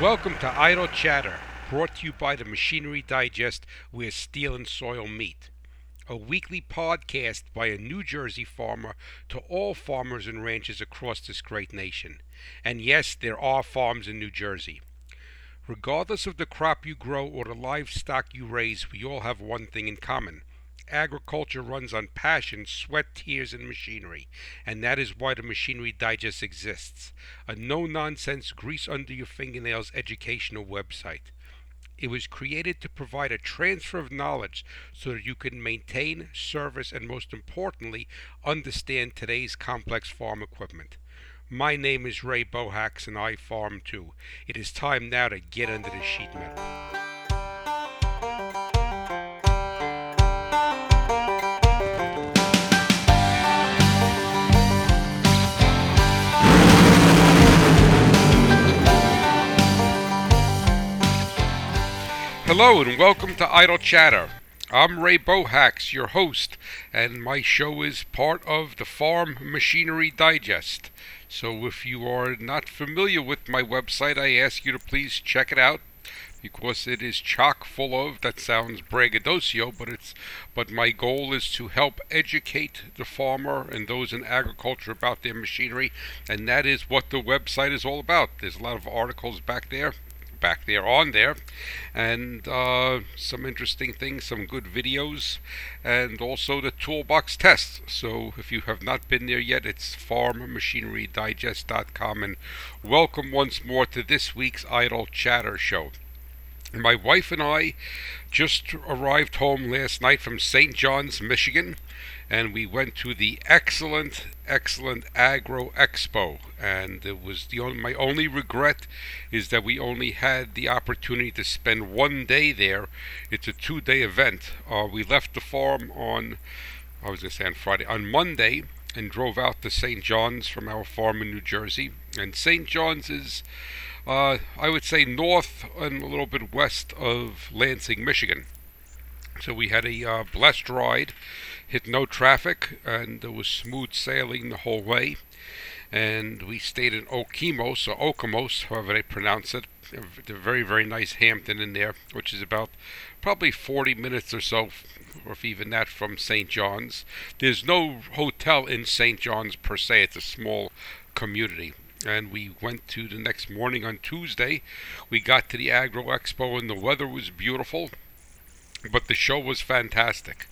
Welcome to Idle Chatter, brought to you by the Machinery Digest, where steel and soil meet. A weekly podcast by a New Jersey farmer to all farmers and ranchers across this great nation. And yes, there are farms in New Jersey. Regardless of the crop you grow or the livestock you raise, we all have one thing in common agriculture runs on passion, sweat, tears, and machinery, and that is why the Machinery Digest exists a no nonsense, grease under your fingernails educational website. It was created to provide a transfer of knowledge so that you can maintain, service, and most importantly, understand today's complex farm equipment. My name is Ray Bohacz and I farm too. It is time now to get under the sheet metal. Hello and welcome to Idle Chatter. I'm Ray Bohacz, your host, and my show is part of the Farm Machinery Digest. So if you are not familiar with my website, I ask you to please check it out because it is chock full of that sounds braggadocio but it's but my goal is to help educate the farmer and those in agriculture about their machinery and that is what the website is all about there's a lot of articles back there back there on there. And uh, some interesting things some good videos and also the toolbox test. So if you have not been there yet it's farmmachinerydigest.com and welcome once more to this week's idle chatter show. My wife and I just arrived home last night from St. John's, Michigan, and we went to the excellent, excellent Agro Expo. And it was the only, my only regret is that we only had the opportunity to spend one day there. It's a two-day event. Uh, we left the farm on, I was going to say on Friday, on Monday, and drove out to St. John's from our farm in New Jersey. And St. John's is uh, I would say north and a little bit west of Lansing, Michigan. So we had a uh, blessed ride, hit no traffic, and it was smooth sailing the whole way. And we stayed in Okemos, or Okemos, however they pronounce it. A very, very nice Hampton in there, which is about probably 40 minutes or so, or if even that, from St. John's. There's no hotel in St. John's per se, it's a small community and we went to the next morning on Tuesday. We got to the Agro Expo, and the weather was beautiful, but the show was fantastic.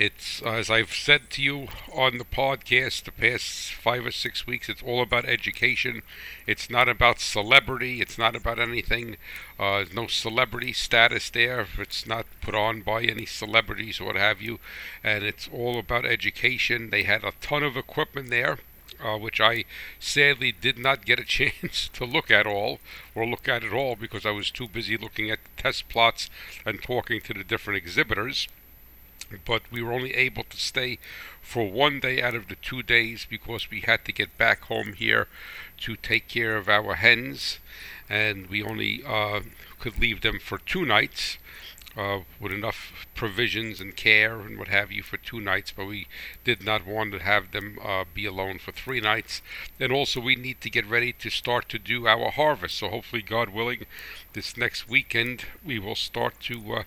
It's, as I've said to you on the podcast the past five or six weeks, it's all about education. It's not about celebrity. It's not about anything. Uh, no celebrity status there. It's not put on by any celebrities or what have you. And it's all about education. They had a ton of equipment there uh, which I sadly did not get a chance to look at all, or look at at all because I was too busy looking at test plots and talking to the different exhibitors. But we were only able to stay for one day out of the two days because we had to get back home here to take care of our hens, and we only uh, could leave them for two nights uh, with enough provisions and care and what have you for two nights, but we did not want to have them uh, be alone for three nights. And also, we need to get ready to start to do our harvest. So, hopefully, God willing, this next weekend we will start to uh,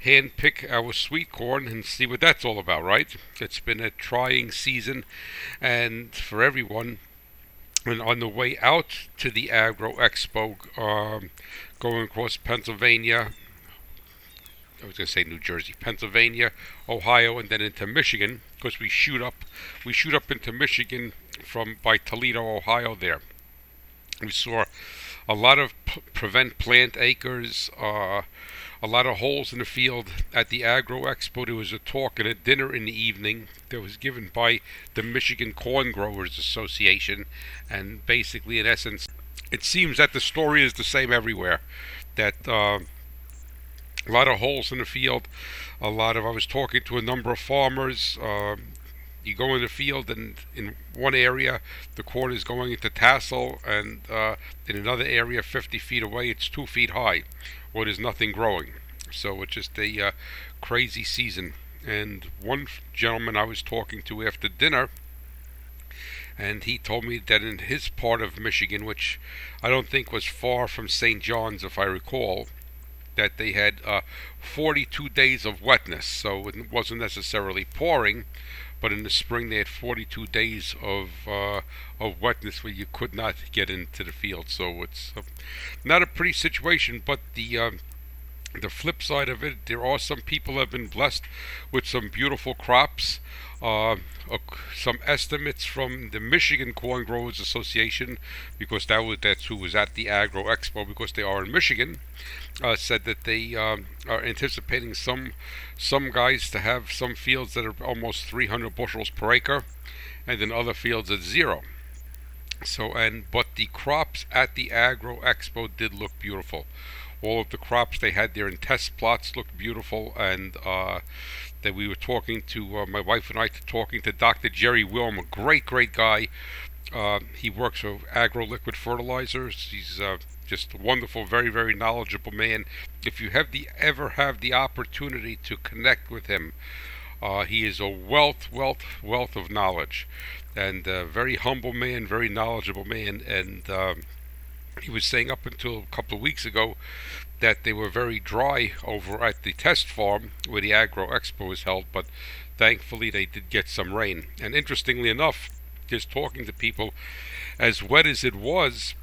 hand pick our sweet corn and see what that's all about, right? It's been a trying season, and for everyone. And on the way out to the Agro Expo, um, going across Pennsylvania, I was going to say New Jersey, Pennsylvania, Ohio, and then into Michigan because we shoot up, we shoot up into Michigan from by Toledo, Ohio. There, we saw a lot of p- prevent plant acres, uh, a lot of holes in the field at the Agro Expo. There was a talk and a dinner in the evening that was given by the Michigan Corn Growers Association, and basically, in essence, it seems that the story is the same everywhere. That uh, a lot of holes in the field. A lot of I was talking to a number of farmers. Uh, you go in the field, and in one area the corn is going into tassel, and uh, in another area, 50 feet away, it's two feet high, or there's nothing growing. So it's just a uh, crazy season. And one gentleman I was talking to after dinner and he told me that in his part of Michigan, which I don't think was far from St. John's, if I recall, that they had uh, 42 days of wetness. So it wasn't necessarily pouring, but in the spring they had 42 days of uh, of wetness where you could not get into the field. So it's uh, not a pretty situation. But the um, the flip side of it, there are some people have been blessed with some beautiful crops. Uh, some estimates from the Michigan Corn Growers Association, because that was that's who was at the Agro Expo, because they are in Michigan, uh, said that they um, are anticipating some some guys to have some fields that are almost 300 bushels per acre, and then other fields at zero. So and but the crops at the Agro Expo did look beautiful all of the crops they had there in test plots looked beautiful, and uh, that we were talking to uh, my wife and I talking to Dr. Jerry Wilhm, a great, great guy. Uh, he works for Agro Liquid Fertilizers. He's uh, just a wonderful, very, very knowledgeable man. If you have the ever have the opportunity to connect with him, uh, he is a wealth, wealth, wealth of knowledge, and a very humble man, very knowledgeable man, and um, he was saying up until a couple of weeks ago that they were very dry over at the test farm where the Agro Expo was held, but thankfully they did get some rain. And interestingly enough, just talking to people, as wet as it was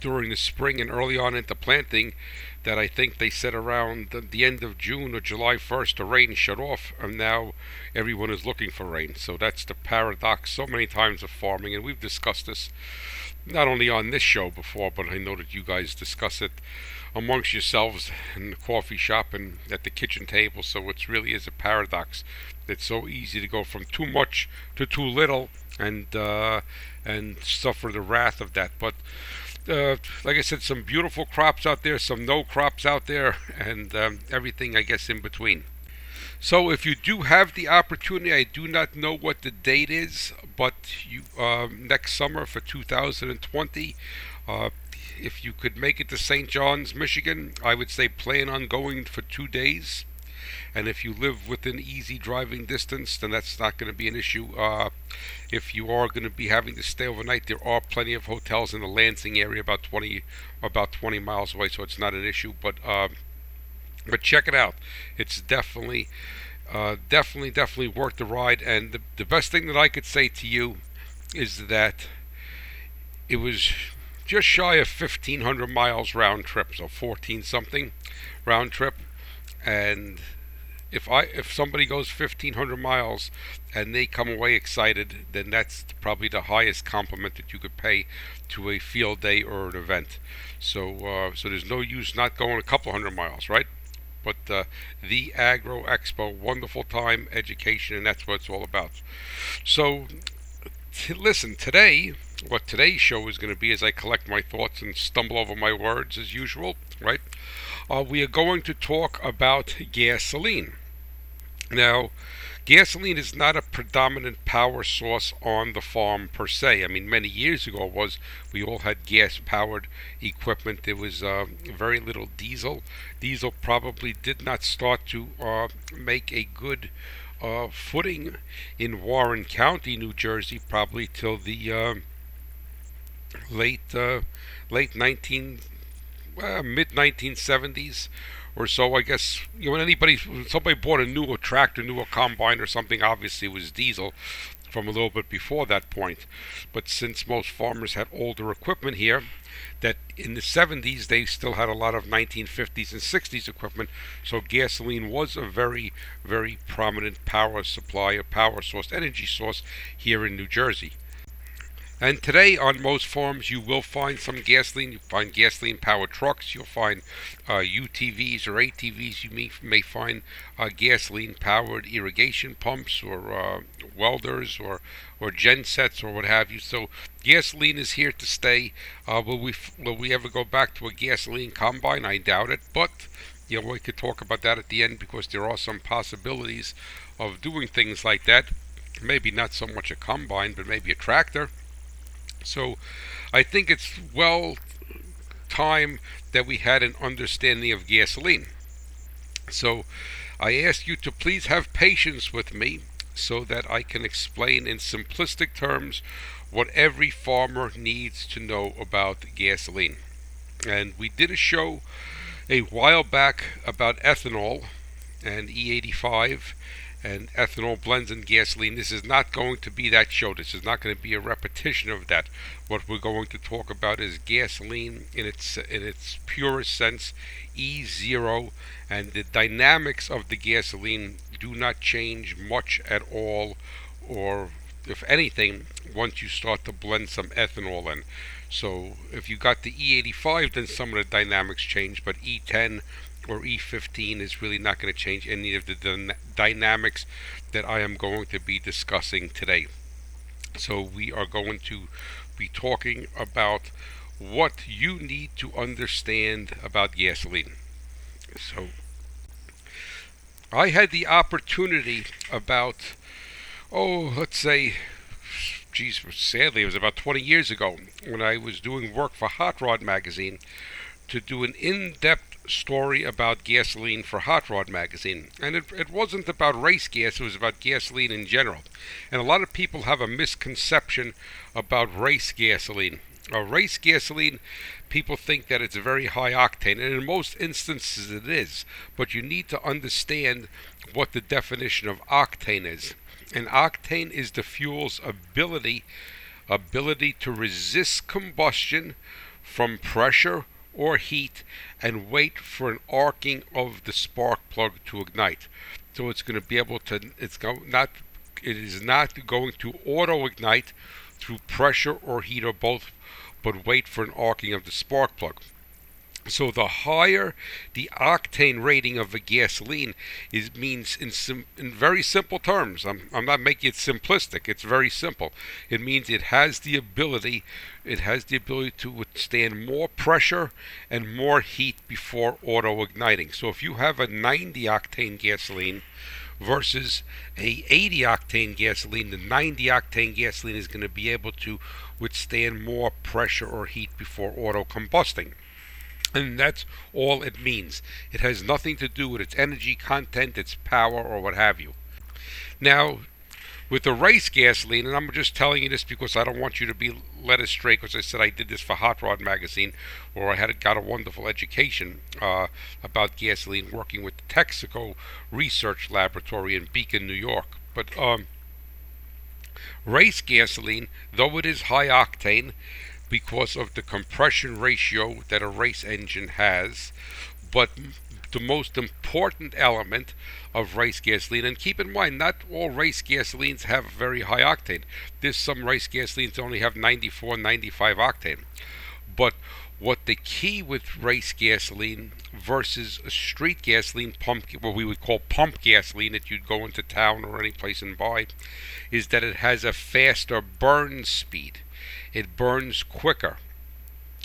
during the spring and early on into planting, that I think they said around the end of June or July 1st the rain shut off, and now everyone is looking for rain. So that's the paradox so many times of farming, and we've discussed this not only on this show before, but I know that you guys discuss it amongst yourselves in the coffee shop and at the kitchen table. So it really is a paradox. It's so easy to go from too much to too little and uh, and suffer the wrath of that. But uh, like I said, some beautiful crops out there, some no crops out there, and um, everything I guess in between. So if you do have the opportunity, I do not know what the date is, but you um, next summer for 2020, uh, if you could make it to St. John's, Michigan, I would say plan on going for two days. And if you live within easy driving distance, then that's not going to be an issue. Uh, if you are going to be having to stay overnight, there are plenty of hotels in the Lansing area, about 20 about 20 miles away, so it's not an issue. But uh, but check it out. It's definitely, uh, definitely, definitely worth the ride. And the, the best thing that I could say to you is that it was just shy of 1,500 miles round trip, so 14 something round trip. And if I if somebody goes 1,500 miles and they come away excited, then that's probably the highest compliment that you could pay to a field day or an event. So uh, so there's no use not going a couple hundred miles, right? but uh, the Agro Expo, wonderful time, education, and that's what it's all about. So, t- listen, today, what today's show is going to be as I collect my thoughts and stumble over my words as usual, right? Uh, we are going to talk about gasoline. Now, Gasoline is not a predominant power source on the farm per se. I mean, many years ago was we all had gas-powered equipment. There was uh, very little diesel. Diesel probably did not start to uh, make a good uh, footing in Warren County, New Jersey, probably till the uh, late uh, late 19 mid 1970s or so. I guess you know when anybody, somebody bought a new tractor, newer combine or something, obviously it was diesel from a little bit before that point. But since most farmers had older equipment here, that in the 70s they still had a lot of 1950s and 60s equipment, so gasoline was a very, very prominent power supply, a power source, energy source here in New Jersey. And today, on most farms, you will find some gasoline. You find gasoline-powered trucks. You'll find uh, UTVs or ATVs. You may, may find uh, gasoline-powered irrigation pumps or uh, welders or or gensets or what have you. So gasoline is here to stay. Uh, will we will we ever go back to a gasoline combine? I doubt it. But you know we could talk about that at the end because there are some possibilities of doing things like that. Maybe not so much a combine, but maybe a tractor. So I think it's well time that we had an understanding of gasoline. So I ask you to please have patience with me so that I can explain in simplistic terms what every farmer needs to know about gasoline. And we did a show a while back about ethanol and E85 and ethanol blends in gasoline. This is not going to be that show. This is not going to be a repetition of that. What we're going to talk about is gasoline in its in its purest sense, E0, and the dynamics of the gasoline do not change much at all, or if anything, once you start to blend some ethanol in. So if you got the E85, then some of the dynamics change, but E10 or E15 is really not going to change any of the dynamics that I am going to be discussing today. So we are going to be talking about what you need to understand about gasoline. So I had the opportunity about, oh, let's say, geez, sadly, it was about 20 years ago when I was doing work for Hot Rod Magazine to do an in depth story about gasoline for Hot Rod Magazine. And it, it wasn't about race gas, it was about gasoline in general. And a lot of people have a misconception about race gasoline. A race gasoline, people think that it's very high octane, and in most instances it is. But you need to understand what the definition of octane is. And octane is the fuel's ability ability to resist combustion from pressure or heat and wait for an arcing of the spark plug to ignite. So it's going to be able to it's go, not it is not going to auto ignite through pressure or heat or both but wait for an arcing of the spark plug. So the higher the octane rating of a gasoline is means in sim, in very simple terms. I'm I'm not making it simplistic. It's very simple. It means it has the ability it has the ability to withstand more pressure and more heat before auto igniting. So if you have a 90 octane gasoline versus a 80 octane gasoline, the 90 octane gasoline is going to be able to withstand more pressure or heat before auto combusting. And that's all it means. It has nothing to do with its energy content, its power, or what have you. Now, with the race gasoline, and I'm just telling you this because I don't want you to be led astray, because I said I did this for Hot Rod Magazine, where I had got a wonderful education uh, about gasoline working with the Texaco Research Laboratory in Beacon, New York. But um, race gasoline, though it is high octane, because of the compression ratio that a race engine has, but the most important element of race gasoline. And keep in mind, not all race gasolines have very high octane. There's some race gasolines only have 94, 95 octane. But what the key with race gasoline versus a street gasoline pump, what we would call pump gasoline that you'd go into town or any place and buy, is that it has a faster burn speed. It burns quicker.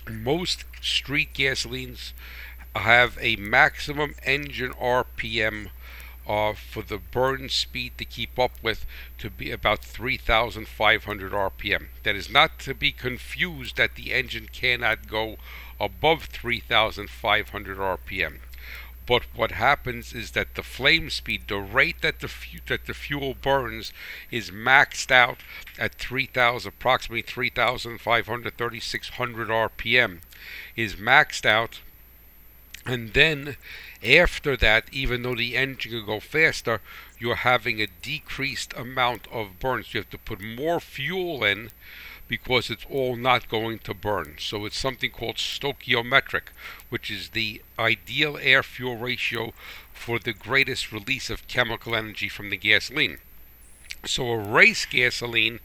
Most street gasolines have a maximum engine RPM uh, for the burn speed to keep up with to be about 3,500 RPM. That is not to be confused that the engine cannot go above 3,500 RPM. But what happens is that the flame speed, the rate that the fu- that the fuel burns, is maxed out at 3,000, approximately 3,500, 3,600 RPM, is maxed out and then after that, even though the engine can go faster, you're having a decreased amount of burns. You have to put more fuel in because it's all not going to burn. So it's something called stoichiometric, which is the ideal air fuel ratio for the greatest release of chemical energy from the gasoline. So a race gasoline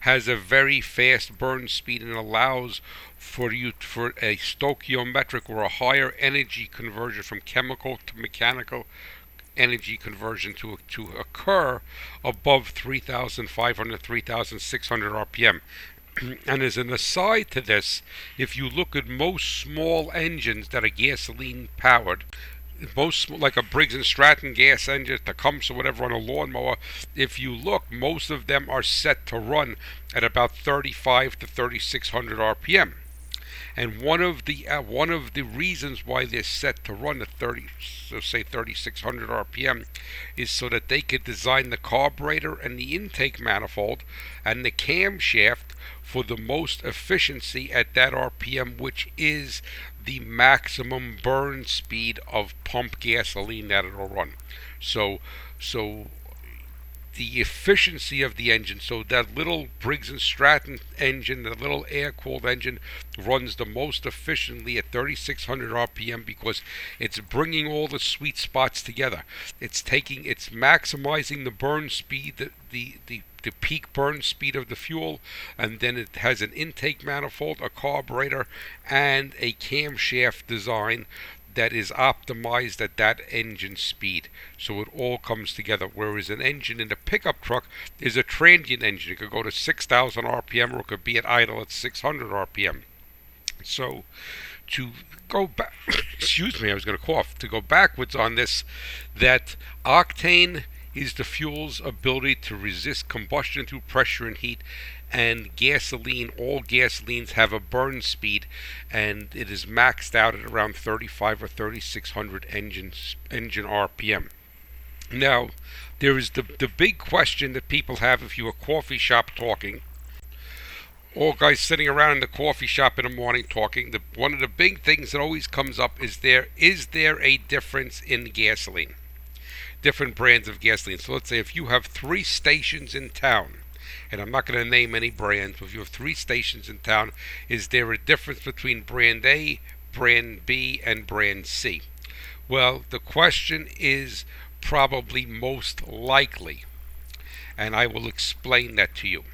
has a very fast burn speed and allows for you for a stoichiometric or a higher energy conversion from chemical to mechanical energy conversion to to occur above 3500 3600 rpm and as an aside to this if you look at most small engines that are gasoline powered most like a Briggs and Stratton gas engine, Tecumseh, whatever on a lawnmower, if you look, most of them are set to run at about 35 to 3600 RPM. And one of the uh, one of the reasons why they're set to run at 30, so say 3600 RPM, is so that they could design the carburetor and the intake manifold and the camshaft for the most efficiency at that RPM, which is the maximum burn speed of pump gasoline that it'll run. So, so the efficiency of the engine. So that little Briggs and Stratton engine, the little air-cooled engine, runs the most efficiently at 3,600 RPM because it's bringing all the sweet spots together. It's taking, it's maximizing the burn speed, the the the, the peak burn speed of the fuel, and then it has an intake manifold, a carburetor, and a camshaft design that is optimized at that engine speed. So it all comes together. Whereas an engine in a pickup truck is a transient engine. It could go to 6,000 RPM or it could be at idle at 600 RPM. So to go back, excuse me, I was going to cough, to go backwards on this, that octane is the fuel's ability to resist combustion through pressure and heat and gasoline, all gasolines have a burn speed, and it is maxed out at around 35 or 3600 engines, engine RPM. Now, there is the, the big question that people have if you're a coffee shop talking, all guys sitting around in the coffee shop in the morning talking. The, one of the big things that always comes up is there is there a difference in gasoline, different brands of gasoline. So let's say if you have three stations in town, and I'm not going to name any brands, but if you have three stations in town, is there a difference between brand A, brand B, and brand C? Well, the question is probably most likely, and I will explain that to you.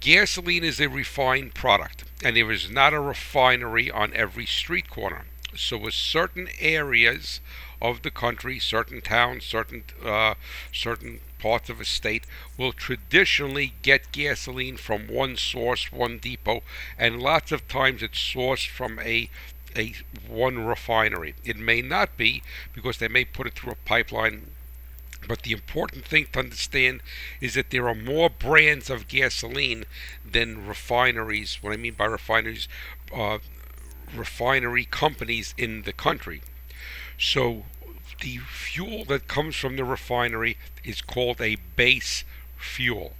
Gasoline is a refined product, and there is not a refinery on every street corner. So, with certain areas of the country, certain towns, certain uh, certain parts of a state will traditionally get gasoline from one source, one depot, and lots of times it's sourced from a a one refinery. It may not be because they may put it through a pipeline. But the important thing to understand is that there are more brands of gasoline than refineries. What I mean by refineries, uh, refinery companies in the country. So the fuel that comes from the refinery is called a base fuel.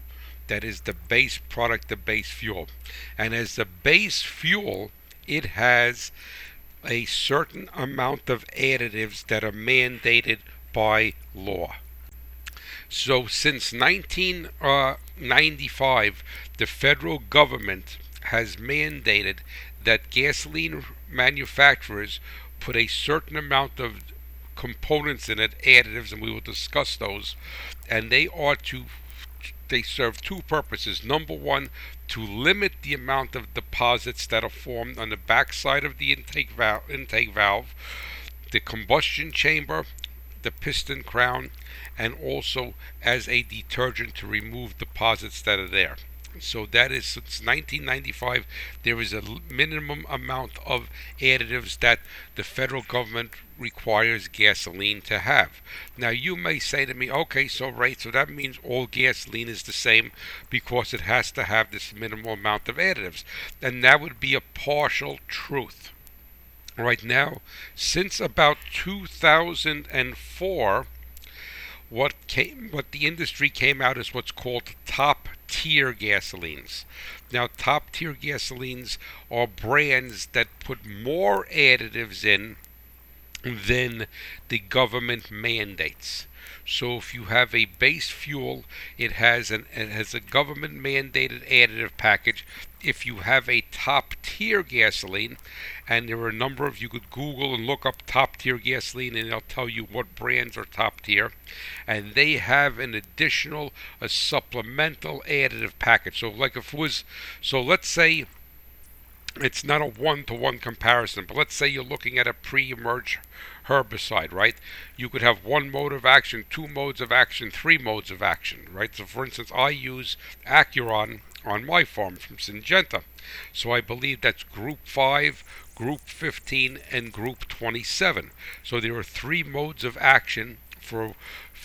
That is the base product, the base fuel. And as the base fuel, it has a certain amount of additives that are mandated by law. So since 1995, uh, the federal government has mandated that gasoline manufacturers put a certain amount of components in it, additives, and we will discuss those. And they are to they serve two purposes. Number one, to limit the amount of deposits that are formed on the backside of the intake valve, intake valve, the combustion chamber, the piston crown, and also as a detergent to remove deposits that are there. So that is since 1995, there is a minimum amount of additives that the federal government requires gasoline to have. Now you may say to me, okay, so right, so that means all gasoline is the same because it has to have this minimal amount of additives. And that would be a partial truth. Right now, since about 2004, what came what the industry came out is what's called top tier gasolines. Now, top tier gasolines are brands that put more additives in than the government mandates. So if you have a base fuel, it has an it has a government mandated additive package. If you have a top tier gasoline, and there are a number of you could Google and look up top tier gasoline, and they'll tell you what brands are top tier, and they have an additional a supplemental additive package. So like if it was so let's say it's not a one-to-one comparison, but let's say you're looking at a pre-emerge herbicide, right? You could have one mode of action, two modes of action, three modes of action, right? So, for instance, I use Acuron on my farm from Syngenta. So I believe that's group 5, group 15, and group 27. So there are three modes of action for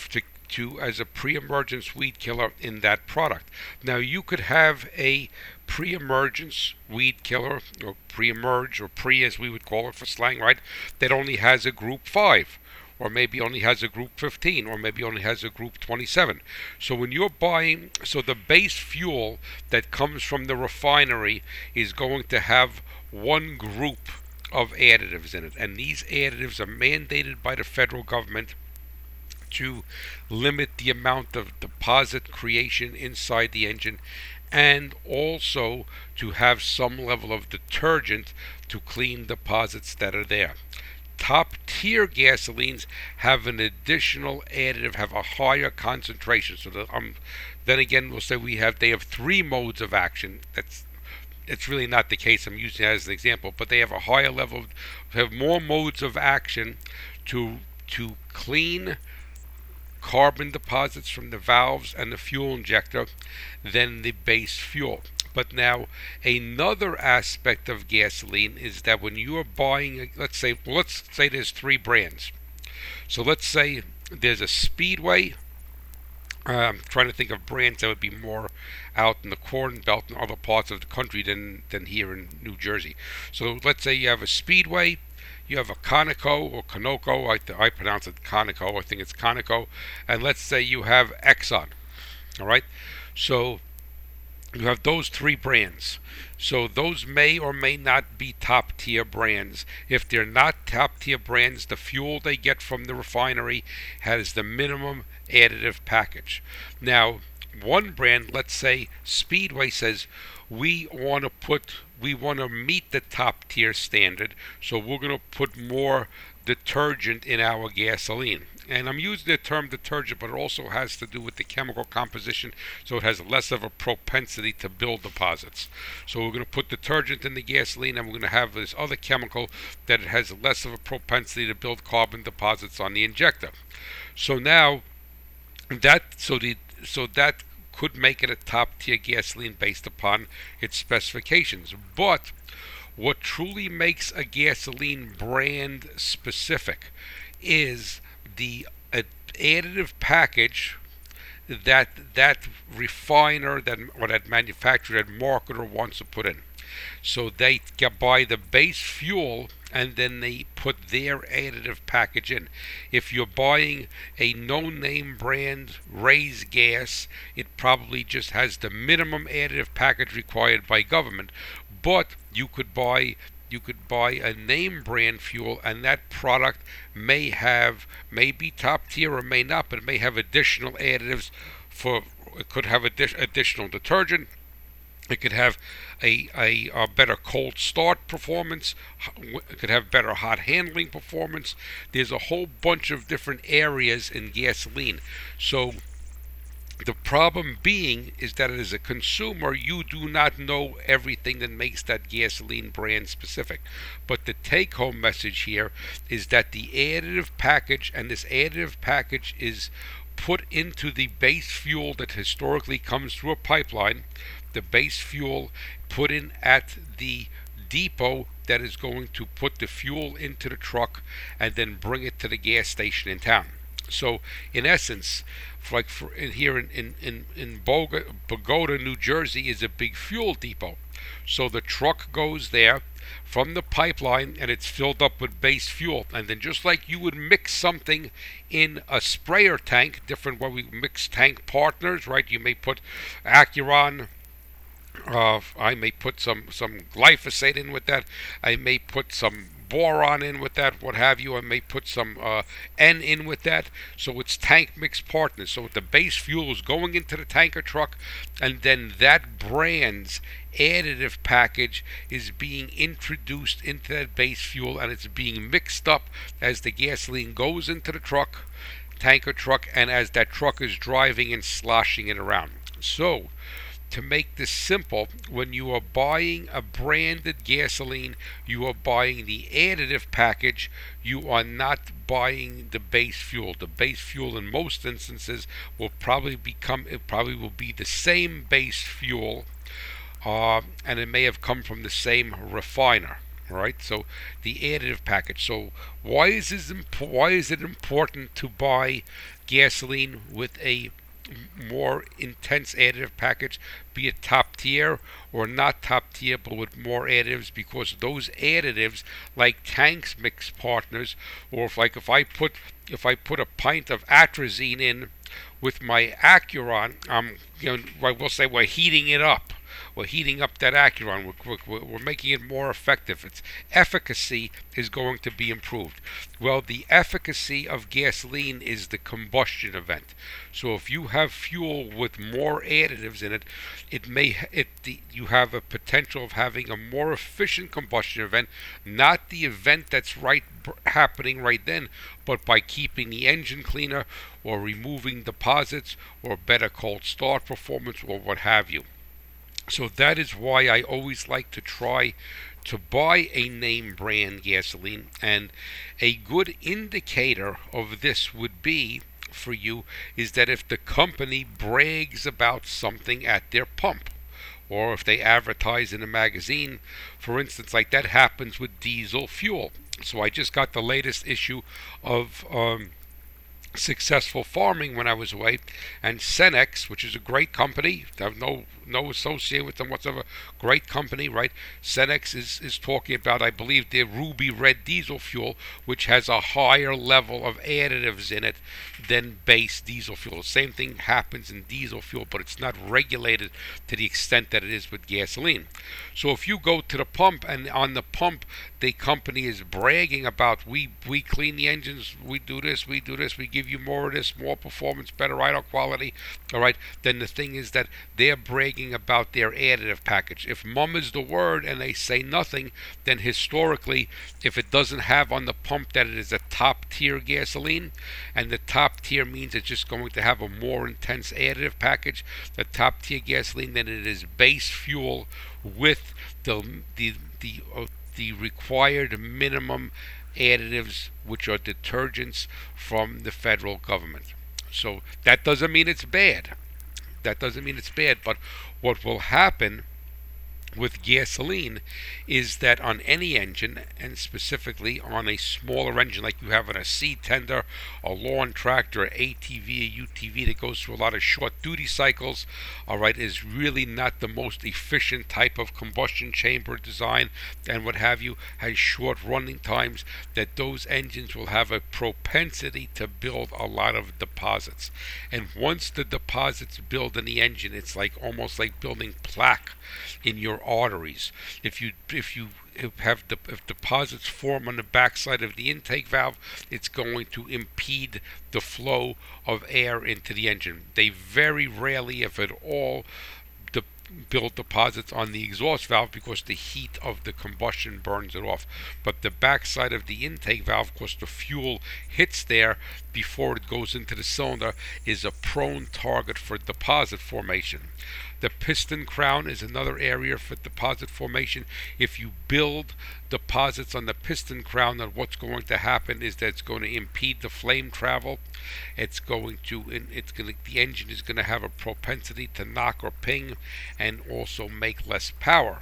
to, to as a pre-emergence weed killer in that product. Now you could have a pre-emergence weed killer or pre-emerge or pre as we would call it for slang, right? That only has a group 5 or maybe only has a group 15, or maybe only has a group 27. So when you're buying, so the base fuel that comes from the refinery is going to have one group of additives in it, and these additives are mandated by the federal government to limit the amount of deposit creation inside the engine and also to have some level of detergent to clean deposits that are there. Top tier gasolines have an additional additive, have a higher concentration. So um, then again, we'll say we have they have three modes of action. That's it's really not the case. I'm using that as an example, but they have a higher level, have more modes of action to to clean carbon deposits from the valves and the fuel injector than the base fuel. But now, another aspect of gasoline is that when you are buying, let's say, let's say there's three brands. So let's say there's a Speedway. Uh, I'm trying to think of brands that would be more out in the Corn Belt and other parts of the country than, than here in New Jersey. So let's say you have a Speedway, you have a Conoco or Conoco, I, I pronounce it Conoco, I think it's Conoco, and let's say you have Exxon, all right? So you have those three brands. So those may or may not be top tier brands. If they're not top tier brands, the fuel they get from the refinery has the minimum additive package. Now, one brand, let's say Speedway says, we want to put we want to meet the top tier standard, so we're going to put more detergent in our gasoline. And I'm using the term detergent, but it also has to do with the chemical composition, so it has less of a propensity to build deposits. So we're going to put detergent in the gasoline, and we're going to have this other chemical that has less of a propensity to build carbon deposits on the injector. So now that so the so that could make it a top tier gasoline based upon its specifications. But what truly makes a gasoline brand specific is the additive package that that refiner that or that manufacturer that marketer wants to put in. So they can buy the base fuel and then they put their additive package in. If you're buying a no name brand Ray's gas, it probably just has the minimum additive package required by government. But you could buy you could buy a name brand fuel and that product may have may be top tier or may not, but it may have additional additives for it could have additional detergent it could have a, a, a, better cold start performance. It could have better hot handling performance. There's a whole bunch of different areas in gasoline. So the problem being is that as a consumer, you do not know everything that makes that gasoline brand specific. But the take home message here is that the additive package, and this additive package is put into the base fuel that historically comes through a pipeline the base fuel put in at the depot that is going to put the fuel into the truck and then bring it to the gas station in town. So, in essence, like for, in, here in in in, in Boga, Bogota, New Jersey, is a big fuel depot. So the truck goes there from the pipeline and it's filled up with base fuel. And then just like you would mix something in a sprayer tank, different when we mix tank partners, right? You may put Acuron uh, I may put some, some glyphosate in with that. I may put some boron in with that, what have you. I may put some uh, N in with that. So it's tank mix partners. So the base fuel is going into the tanker truck, and then that brand's additive package is being introduced into that base fuel, and it's being mixed up as the gasoline goes into the truck, tanker truck, and as that truck is driving and sloshing it around. So to make this simple, when you are buying a branded gasoline, you are buying the additive package. You are not buying the base fuel. The base fuel, in most instances, will probably become it probably will be the same base fuel, uh, and it may have come from the same refiner. Right, so the additive package. So why is this imp- why is it important to buy gasoline with a more intense additive package, be it top tier or not top tier, but with more additives because those additives, like tanks mix partners, or if like if I put if I put a pint of atrazine in with my Acuron, um, you know, I will say we're heating it up. We're heating up that Acuron. We're, we're, we're, making it more effective. Its efficacy is going to be improved. Well, the efficacy of gasoline is the combustion event. So if you have fuel with more additives in it, it may it the, you have a potential of having a more efficient combustion event, not the event that's right happening right then, but by keeping the engine cleaner or removing deposits or better cold start performance or what have you. So that is why I always like to try to buy a name brand gasoline. And a good indicator of this would be for you is that if the company brags about something at their pump, or if they advertise in a magazine, for instance, like that happens with diesel fuel. So I just got the latest issue of um, Successful Farming when I was away, and Cenex, which is a great company. I have no no associate with them whatsoever. Great company, right? Cenex is, is talking about, I believe, their Ruby Red diesel fuel, which has a higher level of additives in it than base diesel fuel. Same thing happens in diesel fuel, but it's not regulated to the extent that it is with gasoline. So if you go to the pump and on the pump the company is bragging about we we clean the engines, we do this, we do this, we give you more of this, more performance, better idle quality, all right, then the thing is that they're bragging bragging about their additive package. If mum is the word and they say nothing, then historically, if it doesn't have on the pump that it is a top tier gasoline, and the top tier means it's just going to have a more intense additive package, the top tier gasoline, than it is base fuel with the the the uh, the required minimum additives, which are detergents from the federal government. So that doesn't mean it's bad. That doesn't mean it's bad, but what will happen with gasoline is that on any engine, and specifically on a smaller engine like you have on a sea tender, a lawn tractor, a ATV, a UTV that goes through a lot of short duty cycles, all right, is really not the most efficient type of combustion chamber design and what have you, has short running times, that those engines will have a propensity to build a lot of deposits. And once the deposits build in the engine, it's like almost like building plaque in your arteries. If you if you have de- if deposits form on the backside of the intake valve, it's going to impede the flow of air into the engine. They very rarely, if at all, de- build deposits on the exhaust valve because the heat of the combustion burns it off. But the backside of the intake valve, because the fuel hits there before it goes into the cylinder, is a prone target for deposit formation. The piston crown is another area for deposit formation. If you build deposits on the piston crown, then what's going to happen is that it's going to impede the flame travel. It's going to, it's going to, the engine is going to have a propensity to knock or ping, and also make less power.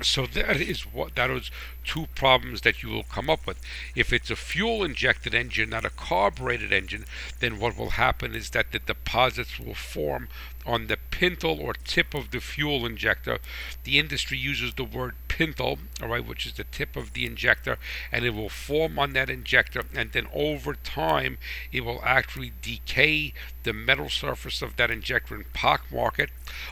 So that is what that is two problems that you will come up with. If it's a fuel injected engine, not a carbureted engine, then what will happen is that the deposits will form on the pintle or tip of the fuel injector. The industry uses the word pintle, all right, which is the tip of the injector, and it will form on that injector, and then over time it will actually decay the metal surface of that injector and pockmark it.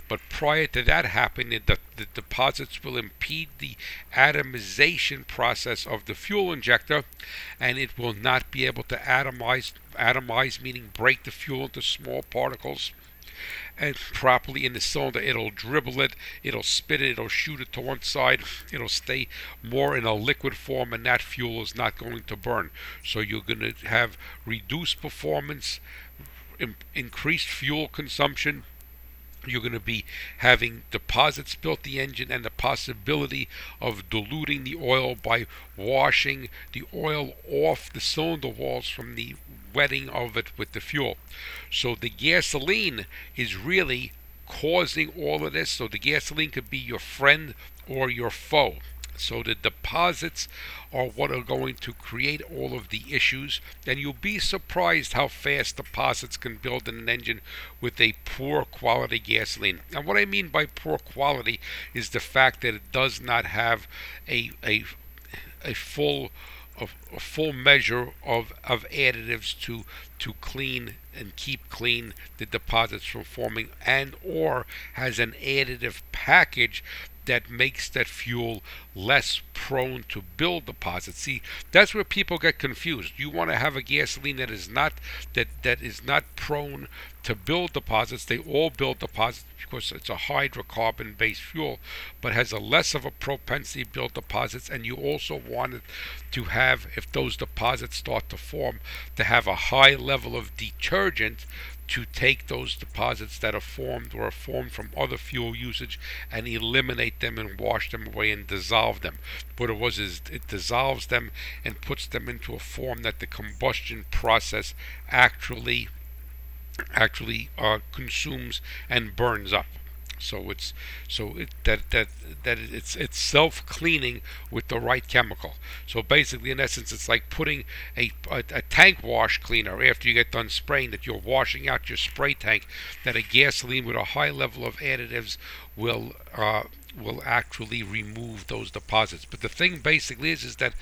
But prior to that happening, the, the deposits will impede the atomization process of the fuel injector, and it will not be able to atomize. Atomize meaning break the fuel into small particles and properly in the cylinder. It'll dribble it, it'll spit it, it'll shoot it to one side, it'll stay more in a liquid form, and that fuel is not going to burn. So you're going to have reduced performance, increased fuel consumption, you're going to be having deposits built the engine and the possibility of diluting the oil by washing the oil off the cylinder walls from the wetting of it with the fuel. So the gasoline is really causing all of this. So the gasoline could be your friend or your foe. So the deposits are what are going to create all of the issues, and you'll be surprised how fast deposits can build in an engine with a poor quality gasoline. And what I mean by poor quality is the fact that it does not have a a a full a, full measure of, of additives to to clean and keep clean the deposits from forming and or has an additive package that makes that fuel less prone to build deposits. See, that's where people get confused. You want to have a gasoline that is not that that is not prone to build deposits. They all build deposits because it's a hydrocarbon based fuel, but has a less of a propensity to build deposits. And you also want it to have, if those deposits start to form, to have a high level of detergent to take those deposits that are formed or are formed from other fuel usage and eliminate them and wash them away and dissolve them. What it was is it dissolves them and puts them into a form that the combustion process actually actually uh, consumes and burns up. So it's so it, that that that it's it's self cleaning with the right chemical. So basically, in essence, it's like putting a, a, a tank wash cleaner after you get done spraying that you're washing out your spray tank. That a gasoline with a high level of additives will uh, will actually remove those deposits. But the thing basically is is that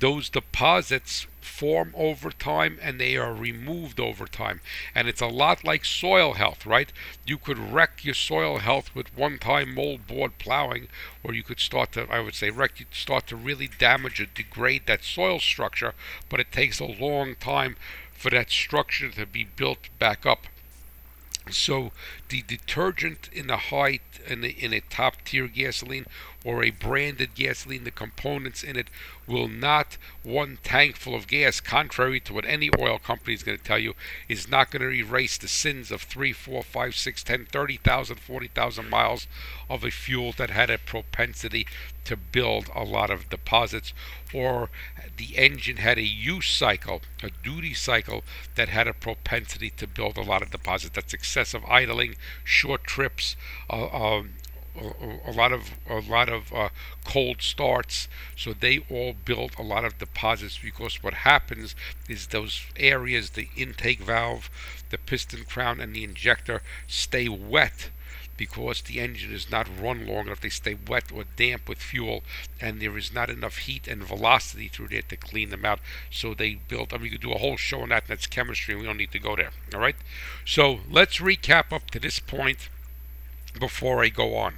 those deposits form over time and they are removed over time. And it's a lot like soil health, right? You could wreck your soil health with one time moldboard plowing, or you could start to, I would say, wreck, you start to really damage or degrade that soil structure, but it takes a long time for that structure to be built back up. So the detergent in the high in, the, in a top tier gasoline or a branded gasoline, the components in it will not one tankful of gas, contrary to what any oil company is going to tell you, is not going to erase the sins of three, four, five, six, ten, thirty thousand, forty thousand miles of a fuel that had a propensity to build a lot of deposits, or the engine had a use cycle, a duty cycle that had a propensity to build a lot of deposits. That's excessive idling, short trips, uh, um, a, lot of a lot of uh, cold starts. So they all build a lot of deposits because what happens is those areas, the intake valve, the piston crown, and the injector stay wet because the engine is not run long enough. They stay wet or damp with fuel, and there is not enough heat and velocity through there to clean them out. So they build. I mean, you could do a whole show on that. That's chemistry. And we don't need to go there. All right. So let's recap up to this point before I go on.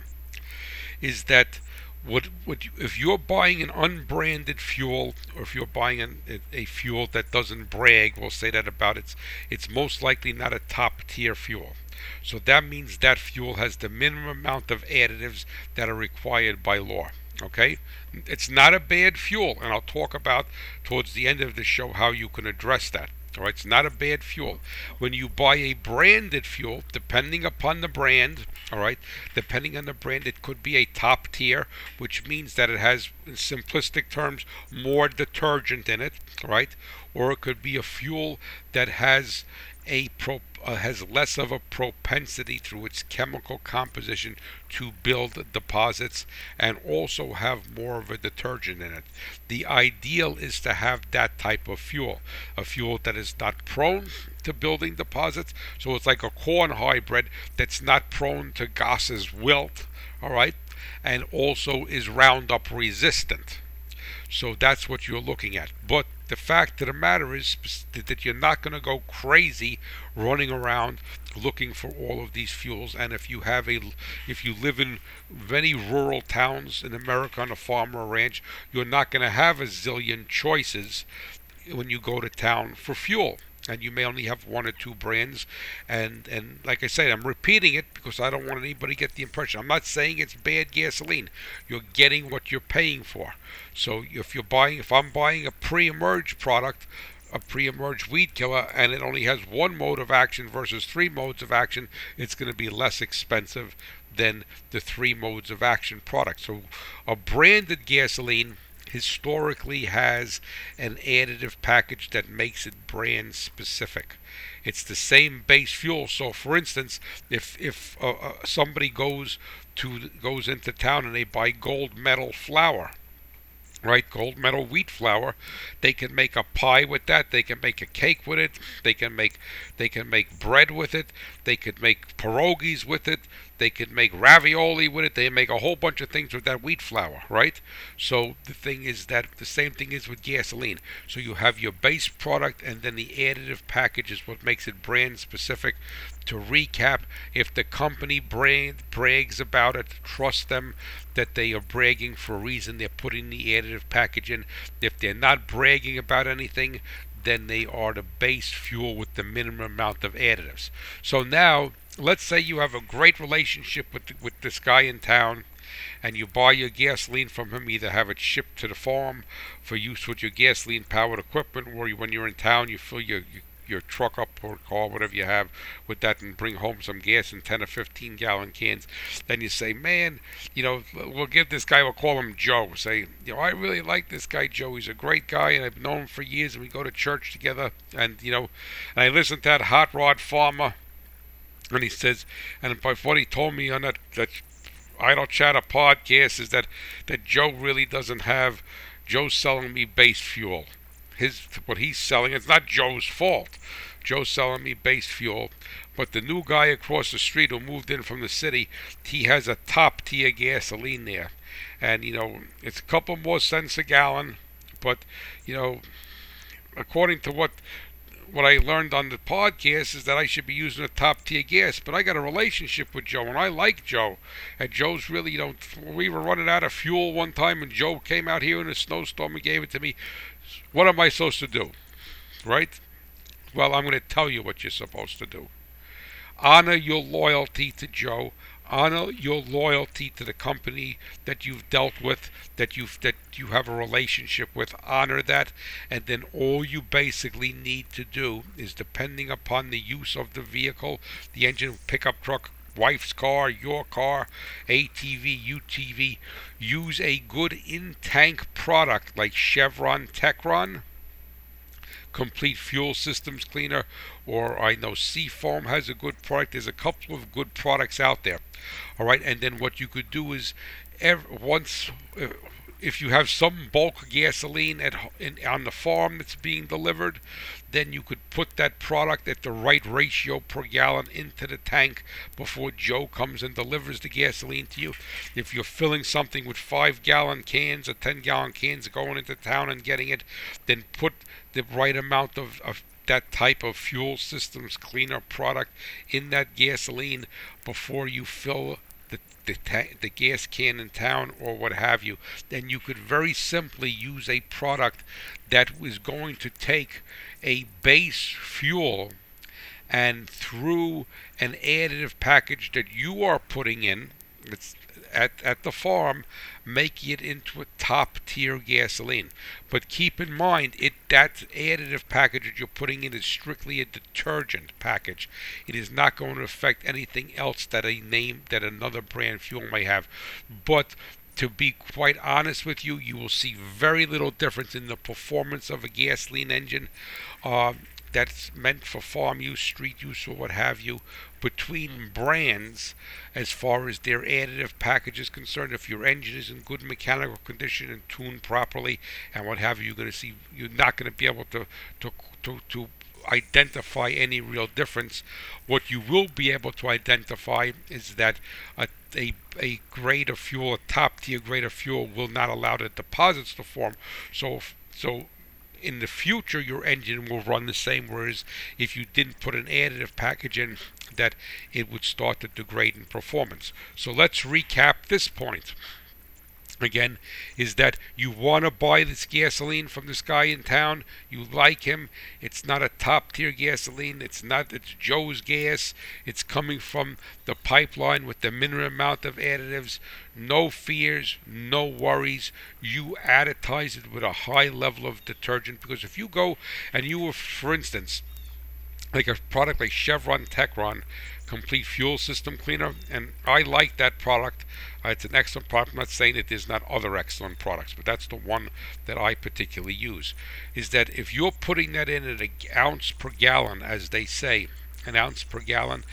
Is that what, what if you're buying an unbranded fuel or if you're buying an, a, fuel that doesn't brag we'll say that about it it's most likely not a top tier fuel. So that means that fuel has the minimum amount of additives that are required by law okay? It's not a bad fuel and i'll talk about towards the end of the show how you can address that all right, it's not a bad fuel. When you buy a branded fuel, depending upon the brand, all right, depending on the brand, it could be a top tier, which means that it has, in simplistic terms, more detergent in it, right? Or it could be a fuel that has a pro, uh, has less of a propensity through its chemical composition to build deposits and also have more of a detergent in it. The ideal is to have that type of fuel, a fuel that is not prone to building deposits. So it's like a corn hybrid that's not prone to Goss's wilt, all right, and also is Roundup resistant. So that's what you're looking at. But the fact of the matter is that you're not going to go crazy running around looking for all of these fuels. And if you have a, if you live in many rural towns in America on a farm or a ranch, you're not going to have a zillion choices when you go to town for fuel and you may only have one or two brands. And and like i said i'm repeating it because i don't want anybody to get the impression. I'm not saying it's bad gasoline. You're getting what you're paying for. So if you're buying if i'm buying a pre-emerge product a pre-emerge weed killer and it only has one mode of action versus three modes of action it's going to be less expensive than the three modes of action product. So a branded gasoline historically has an additive package that makes it brand specific. It's the same base fuel. So, for instance, if if uh, uh, somebody goes to goes into town and they buy gold medal flour, right gold medal wheat flour they can make a pie with that they can make a cake with it they can make they can make bread with it they could make pierogies with it they could make ravioli with it they make a whole bunch of things with that wheat flour right so the thing is that the same thing is with gasoline so you have your base product and then the additive package is what makes it brand specific to recap, if the company brand brags about it, trust them that they are bragging for a reason. They're putting the additive package in. If they're not bragging about anything, then they are the base fuel with the minimum amount of additives. So now, let's say you have a great relationship with with this guy in town and you buy your gasoline from him, either have it shipped to the farm for use with your gasoline powered equipment, or when you're in town, you fill your, your your truck up or car, whatever you have, with that and bring home some gas in 10 or 15 gallon cans. Then you say, man, you know, we'll give this guy, we'll call him Joe. Say, you know, I really like this guy, Joe. He's a great guy, and I've known him for years, and we go to church together. And, you know, and I listen to that Hot Rod Farmer, and he says, and by what he told me on that, that Idle Chatter podcast is that, that Joe really doesn't have, Joe's selling me base fuel his what he's selling. It's not Joe's fault. Joe's selling me base fuel, but the new guy across the street who moved in from the city, he has a top tier gasoline there, and you know it's a couple more cents a gallon, but you know, according to what what I learned on the podcast is that I should be using a top tier gas. But I got a relationship with Joe, and I like Joe. And Joe's really, you know, we were running out of fuel one time, and Joe came out here in a snowstorm and gave it to me. What am I supposed to do? Right? Well, I'm going to tell you what you're supposed to do. Honor your loyalty to Joe. Honor your loyalty to the company that you've dealt with, that you've that you have a relationship with. Honor that, and then all you basically need to do is, depending upon the use of the vehicle, the engine, pickup truck, wife's car, your car, ATV, UTV, use a good in tank product like Chevron Techron, Complete Fuel Systems Cleaner, or I know Seafoam has a good product. There's a couple of good products out there. All right, and then what you could do is once. Uh, If you have some bulk gasoline at in, on the farm that's being delivered, then you could put that product at the right ratio per gallon into the tank before Joe comes and delivers the gasoline to you. If you're filling something with five gallon cans or ten gallon cans going into town and getting it, then put the right amount of, of that type of fuel systems cleaner product in that gasoline before you fill the, ta- the gas can in town or what have you, then you could very simply use a product that was going to take a base fuel and through an additive package that you are putting in, it's at, at the farm, making it into a top tier gasoline. But keep in mind, it that additive package that you're putting in is strictly a detergent package. It is not going to affect anything else that a name that another brand fuel may have. But to be quite honest with you, you will see very little difference in the performance of a gasoline engine. Uh, that's meant for farm use, street use, or what have you, between brands as far as their additive package is concerned. If your engine is in good mechanical condition and tuned properly and what have you, you're going to see you're not going to be able to to to, to identify any real difference. What you will be able to identify is that a, a, a grade of fuel, a top tier grade of fuel, will not allow the deposits to form. So, so in the future your engine will run the same whereas if you didn't put an additive package in that it would start to degrade in performance. So let's recap this point again is that you want to buy this gasoline from this guy in town you like him it's not a top tier gasoline it's not it's joe's gas it's coming from the pipeline with the minimum amount of additives no fears no worries you additize it with a high level of detergent because if you go and you were for instance like a product like chevron techron complete fuel system cleaner, and I like that product. Uh, it's an excellent product. I'm not saying that there's not other excellent products, but that's the one that I particularly use. Is that if you're putting that in at an ounce per gallon, as they say, an ounce per gallon,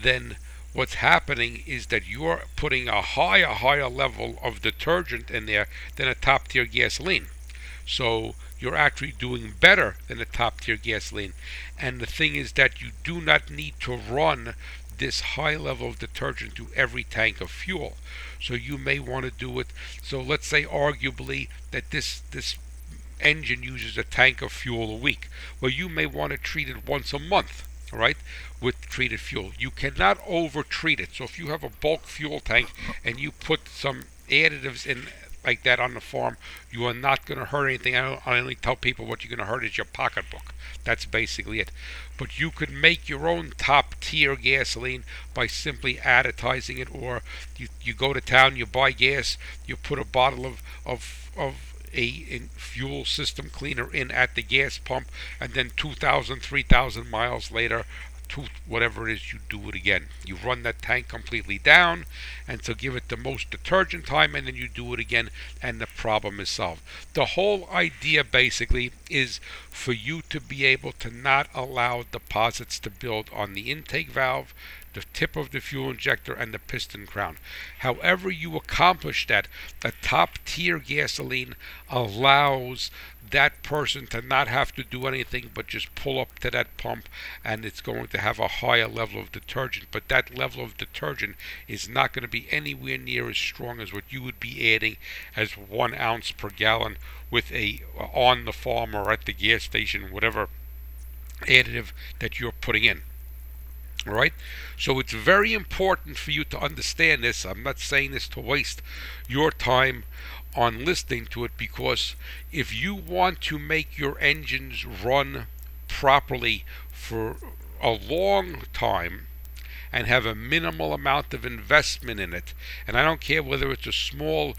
then what's happening is that you're putting a higher, higher level of detergent in there than a top tier gasoline. So you're actually doing better than a top tier gasoline. And the thing is that you do not need to run this high level of detergent to every tank of fuel. So you may want to do it. So let's say arguably that this this engine uses a tank of fuel a week. Well, you may want to treat it once a month, right, with treated fuel. You cannot over treat it. So if you have a bulk fuel tank and you put some additives in like that on the farm, you are not going to hurt anything. I, I only tell people what you're going to hurt is your pocketbook. That's basically it. But you could make your own top tier gasoline by simply additizing it, or you, you go to town, you buy gas, you put a bottle of, of, of a fuel system cleaner in at the gas pump, and then 2,000, 3,000 miles later, to whatever it is, you do it again. You run that tank completely down, and so give it the most detergent time, and then you do it again, and the problem is solved. The whole idea basically is for you to be able to not allow deposits to build on the intake valve, the tip of the fuel injector, and the piston crown. However, you accomplish that, the top tier gasoline allows that person to not have to do anything but just pull up to that pump and it's going to have a higher level of detergent. But that level of detergent is not going to be anywhere near as strong as what you would be adding as one ounce per gallon with a uh, on the farm or at the gas station, whatever additive that you're putting in. Right? So it's very important for you to understand this. I'm not saying this to waste your time on listening to it because if you want to make your engines run properly for a long time and have a minimal amount of investment in it, and I don't care whether it's a small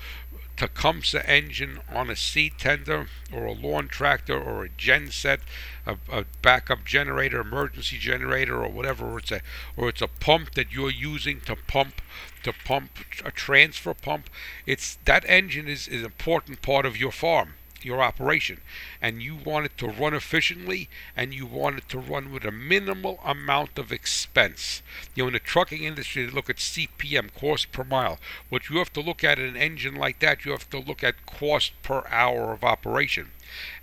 Tecumseh engine on a seed tender or a lawn tractor or a genset, a, a, backup generator, emergency generator, or whatever, or it's a or it's a pump that you're using to pump to pump a transfer pump. It's that engine is, is an important part of your farm your operation and you want it to run efficiently and you want it to run with a minimal amount of expense. You know, in the trucking industry, they look at CPM, cost per mile. What you have to look at in an engine like that, you have to look at cost per hour of operation.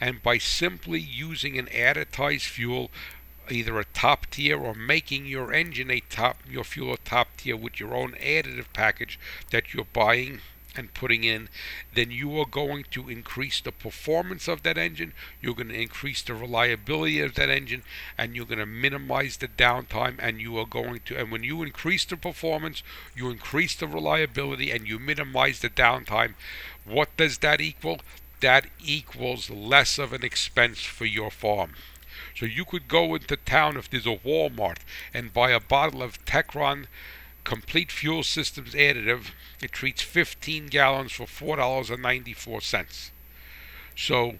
And by simply using an additized fuel, either a top tier or making your engine a top your fuel a top tier with your own additive package that you're buying and putting in, then you are going to increase the performance of that engine, you're going to increase the reliability of that engine, and you're going to minimize the downtime, and you are going to, and when you increase the performance, you increase the reliability, and you minimize the downtime. What does that equal? That equals less of an expense for your farm. So you could go into town if there's a Walmart and buy a bottle of Techron complete fuel systems additive. It treats 15 gallons for $4.94. So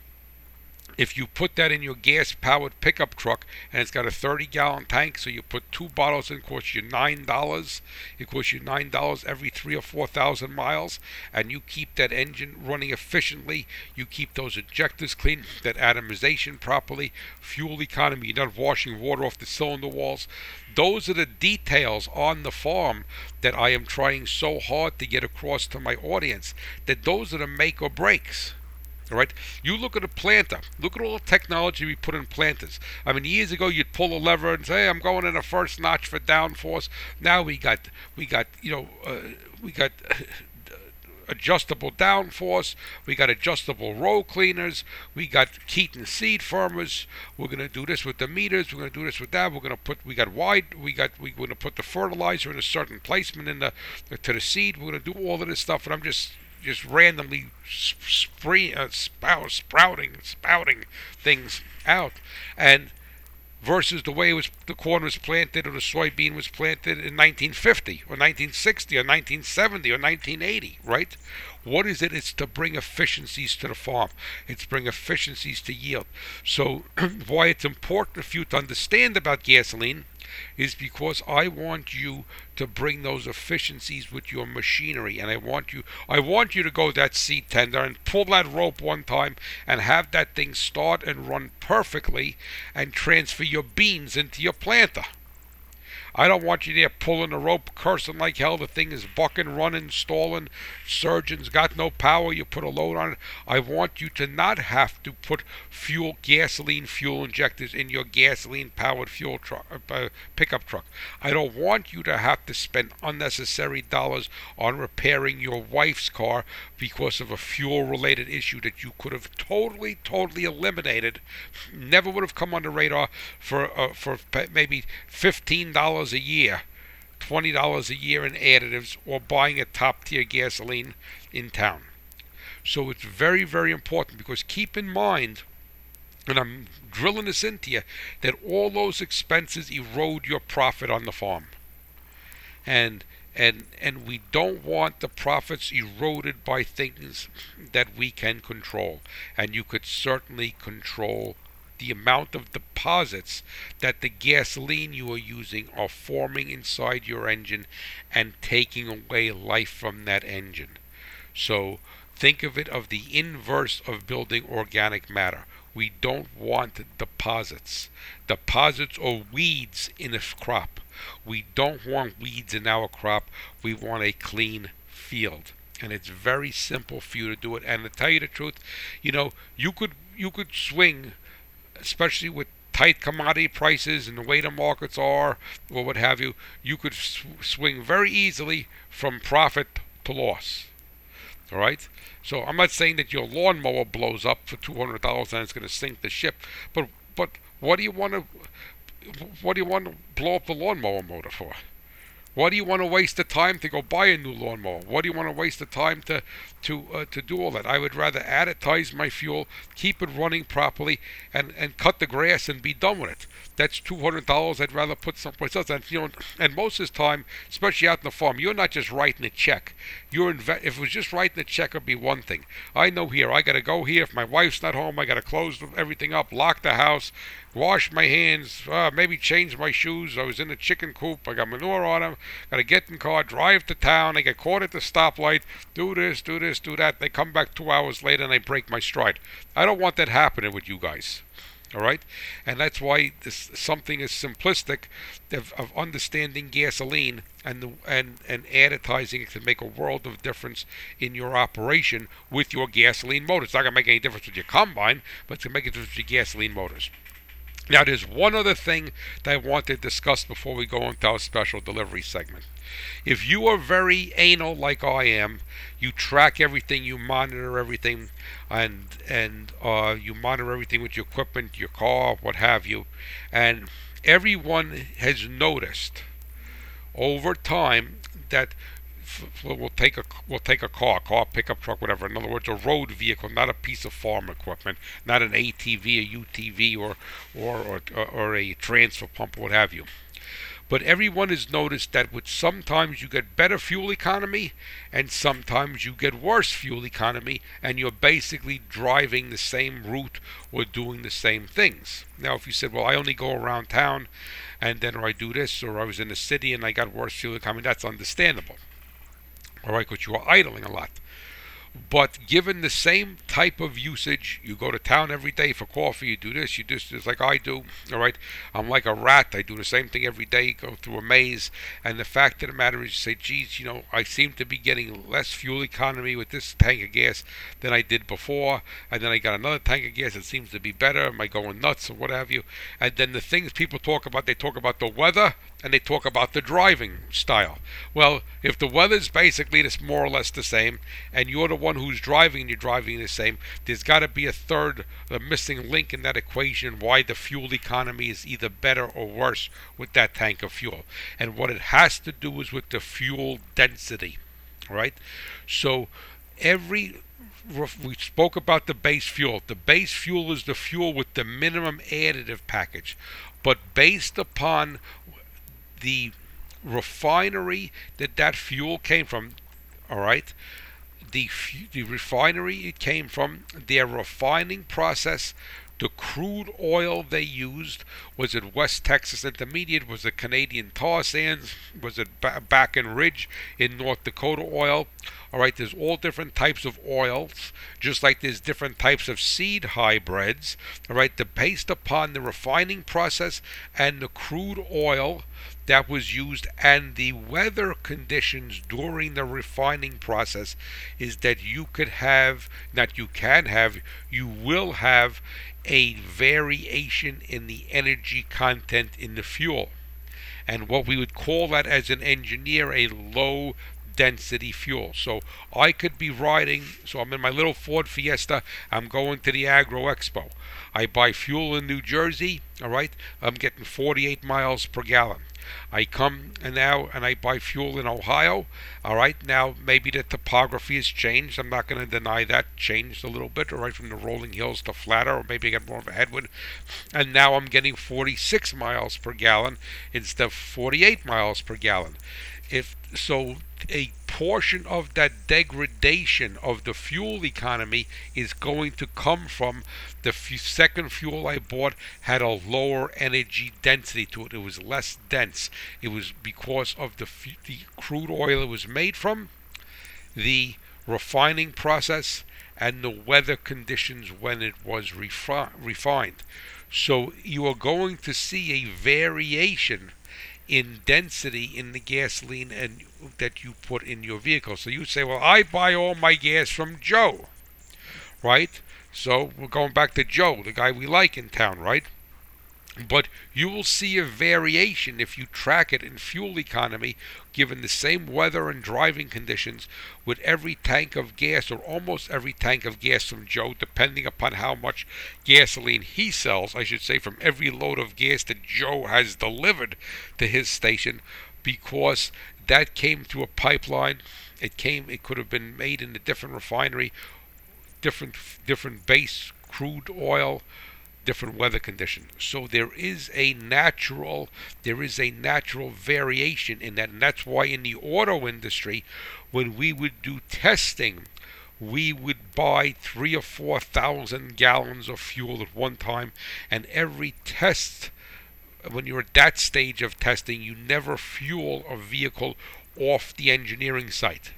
if you put that in your gas powered pickup truck and it's got a 30 gallon tank, so you put two bottles in, it costs you $9. It costs you $9 every three or 4,000 miles, and you keep that engine running efficiently. You keep those injectors clean, that atomization properly, fuel economy, you're not washing water off the cylinder walls. Those are the details on the farm that I am trying so hard to get across to my audience, that those are the make or breaks. All right, you look at a planter. Look at all the technology we put in planters. I mean, years ago you'd pull a lever and say, hey, "I'm going in a first notch for downforce." Now we got, we got, you know, uh, we got adjustable downforce. We got adjustable row cleaners. We got Keeton seed firmers. We're to do this with the meters. We're to do this with that. We're to put. We got wide. We got. We're to put the fertilizer in a certain placement in the to the seed. We're to do all of this stuff. And I'm just just randomly spree, uh, spout, sprouting, spouting things out, and versus the way was the corn was planted or the soybean was planted in 1950 or 1960 or 1970 or 1980, right? What is it? It's to bring efficiencies to the farm. It's bring efficiencies to yield. So why it's important for you to understand about gasoline is because I want you to bring those efficiencies with your machinery and I want you I want you to go that seed tender and pull that rope one time and have that thing start and run perfectly and transfer your beans into your planter. I don't want you there pulling the rope, cursing like hell. The thing is bucking, running, stalling. Surgeons got no power. You put a load on it. I want you to not have to put fuel, gasoline fuel injectors in your gasoline-powered fuel truck, uh, pickup truck. I don't want you to have to spend unnecessary dollars on repairing your wife's car because of a fuel-related issue that you could have totally, totally eliminated. Never would have come on the radar for uh, for maybe fifteen dollars a year, twenty dollars a year in additives, or buying a top tier gasoline in town. So it's very, very important because keep in mind, and I'm drilling this into you, that all those expenses erode your profit on the farm. And and and we don't want the profits eroded by things that we can control. And you could certainly control the amount of deposits that the gasoline you are using are forming inside your engine and taking away life from that engine. So think of it of the inverse of building organic matter. We don't want deposits. Deposits or weeds in a crop. We don't want weeds in our crop. We want a clean field. And it's very simple for you to do it. And to tell you the truth, you know, you could you could swing especially with tight commodity prices and the way the markets are, or what have you, you could sw- swing very easily from profit to loss. All right. So I'm not saying that your lawnmower blows up for two hundred dollars and it's going to sink the ship, but but what do you want to what do you want to blow up the lawnmower motor for? Why do you want to waste the time to go buy a new lawnmower? Why do you want to waste the time to to uh, to do all that? I would rather additize my fuel, keep it running properly, and and cut the grass and be done with it. That's two hundred dollars. I'd rather put someplace else. And you know, and most of the time, especially out in the farm, you're not just writing a check. You're inve- if it was just writing a check, it'd be one thing. I know here. I got to go here. If my wife's not home, I got to close everything up, lock the house, wash my hands, uh, maybe change my shoes. I was in a chicken coop. I got manure on them. Got to get in the car, drive to town. I get caught at the stoplight. Do this, do this, do that. They come back two hours later and I break my stride. I don't want that happening with you guys. All right, and that's why this something as simplistic of, of understanding gasoline and the, and and additizing it can make a world of difference in your operation with your gasoline motor. It's not gonna make any difference with your combine, but it's gonna make a difference with your gasoline motors. Now, there's one other thing that I want to discuss before we go into our special delivery segment. If you are very anal like I am, you track everything, you monitor everything, and and uh, you monitor everything with your equipment, your car, what have you, and everyone has noticed over time that we'll take a we'll take a car, car, pickup truck, whatever. In other words, a road vehicle, not a piece of farm equipment, not an ATV, a UTV, or or or, or a transfer pump, what have you. But everyone has noticed that with sometimes you get better fuel economy and sometimes you get worse fuel economy and you're basically driving the same route or doing the same things. Now if you said, Well I only go around town and then or I do this or I was in the city and I got worse fuel economy, that's understandable all right, because you are idling a lot. But given the same type of usage, you go to town every day for coffee, you do this, you do this like I do, all right? I'm like a rat. I do the same thing every day, go through a maze. And the fact of the matter is, you say, geez, you know, I seem to be getting less fuel economy with this tank of gas than I did before. And then I got another tank of gas that seems to be better. Am I going nuts or what have you? And then the things people talk about, they talk about the weather and they talk about the driving style. Well, if the weather's basically this more or less the same, and you're the one who's driving and you're driving the same, there's got to be a third, a missing link in that equation why the fuel economy is either better or worse with that tank of fuel. And what it has to do is with the fuel density, right? So every we spoke about the base fuel. The base fuel is the fuel with the minimum additive package. But based upon the refinery that that fuel came from, all right, the the refinery it came from, their refining process, the crude oil they used was it West Texas Intermediate, was it Canadian tar sands, was it ba- Bakken Ridge in North Dakota oil. All right, there's all different types of oils, just like there's different types of seed hybrids. All right, based upon the refining process and the crude oil that was used and the weather conditions during the refining process is that you could have not you can have you will have a variation in the energy content in the fuel and what we would call that as an engineer a low density fuel. So I could be riding, so I'm in my little Ford Fiesta, I'm going to the Agro Expo. I buy fuel in New Jersey, all right, I'm getting 48 miles per gallon. I come and now and I buy fuel in Ohio. All right, now maybe the topography has changed. I'm not going to deny that changed a little bit, all right, from the rolling hills to flatter, or maybe I get more of a headwind. And now I'm getting 46 miles per gallon instead of 48 miles per gallon if so a portion of that degradation of the fuel economy is going to come from the f- second fuel I bought had a lower energy density to it. It was less dense. It was because of the, f- the crude oil it was made from, the refining process, and the weather conditions when it was refi- refined. So you are going to see a variation in density in the gasoline and that you put in your vehicle. So you say, well, I buy all my gas from Joe, right? So we're going back to Joe, the guy we like in town, right? But you will see a variation if you track it in fuel economy, given the same weather and driving conditions, with every tank of gas or almost every tank of gas from Joe, depending upon how much gasoline he sells, I should say, from every load of gas that Joe has delivered to his station, because that came through a pipeline. It came. It could have been made in a different refinery, different different base crude oil different weather conditions. So there is a natural there is a natural variation in that, and that's why in the auto industry, when we would do testing, we would buy three or four thousand gallons of fuel at one time, and every test when you're at that stage of testing, you never fuel a vehicle off the engineering site.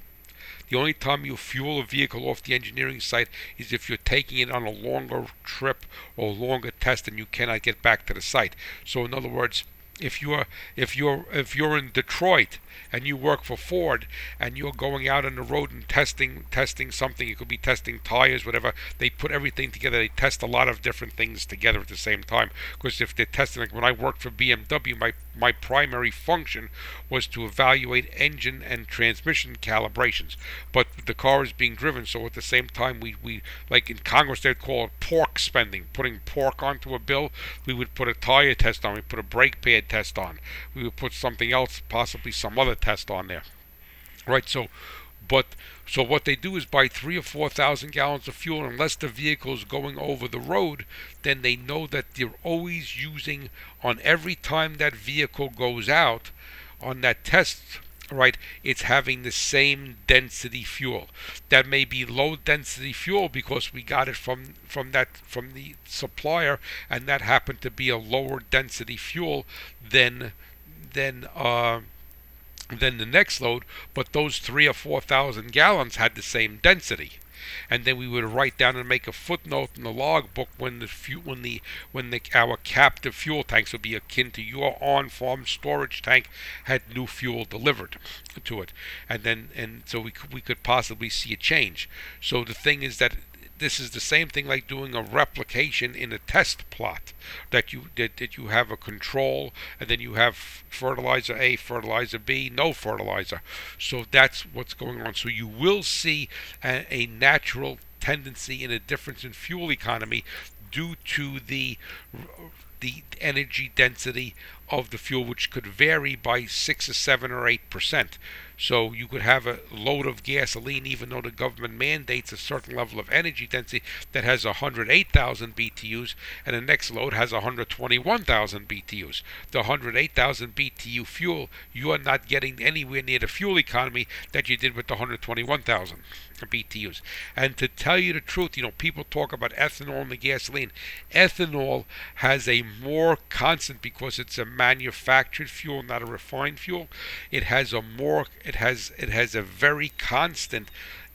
The only time you fuel a vehicle off the engineering site is if you're taking it on a longer trip or longer test and you cannot get back to the site. So in other words, if you're if you're if you're in Detroit and you work for Ford and you're going out on the road and testing testing something, it could be testing tires, whatever. They put everything together. They test a lot of different things together at the same time. Because if they're testing, like when I worked for BMW, my my primary function was to evaluate engine and transmission calibrations. But the car is being driven, so at the same time, we, we like in Congress they'd call it pork spending, putting pork onto a bill. We would put a tire test on, we put a brake pad test on, we would put something else, possibly some other test on there. Right, so but so what they do is buy three or four thousand gallons of fuel, unless the vehicle is going over the road, then they know that they're always using on every time that vehicle goes out on that test right it's having the same density fuel that may be low density fuel because we got it from from that from the supplier and that happened to be a lower density fuel than than uh than the next load, but those three or four thousand gallons had the same density. And then we would write down and make a footnote in the log book when the fuel, when the when the our captive fuel tanks would be akin to your on-farm storage tank had new fuel delivered to it, and then and so we could, we could possibly see a change. So the thing is that this is the same thing like doing a replication in a test plot that you that, that you have a control and then you have fertilizer A, fertilizer B, no fertilizer. So that's what's going on. So you will see a, a natural tendency in a difference in fuel economy due to the the energy density of the fuel, which could vary by six or seven or eight percent. So you could have a load of gasoline, even though the government mandates a certain level of energy density that has 108,000 BTUs, and the next load has 121,000 BTUs. The 108,000 BTU fuel, you are not getting anywhere near the fuel economy that you did with the 121,000 BTUs. And to tell you the truth, you know, people talk about ethanol in the gasoline. Ethanol has a more constant because it's a manufactured fuel, not a refined fuel. It has a more it has it has a very constant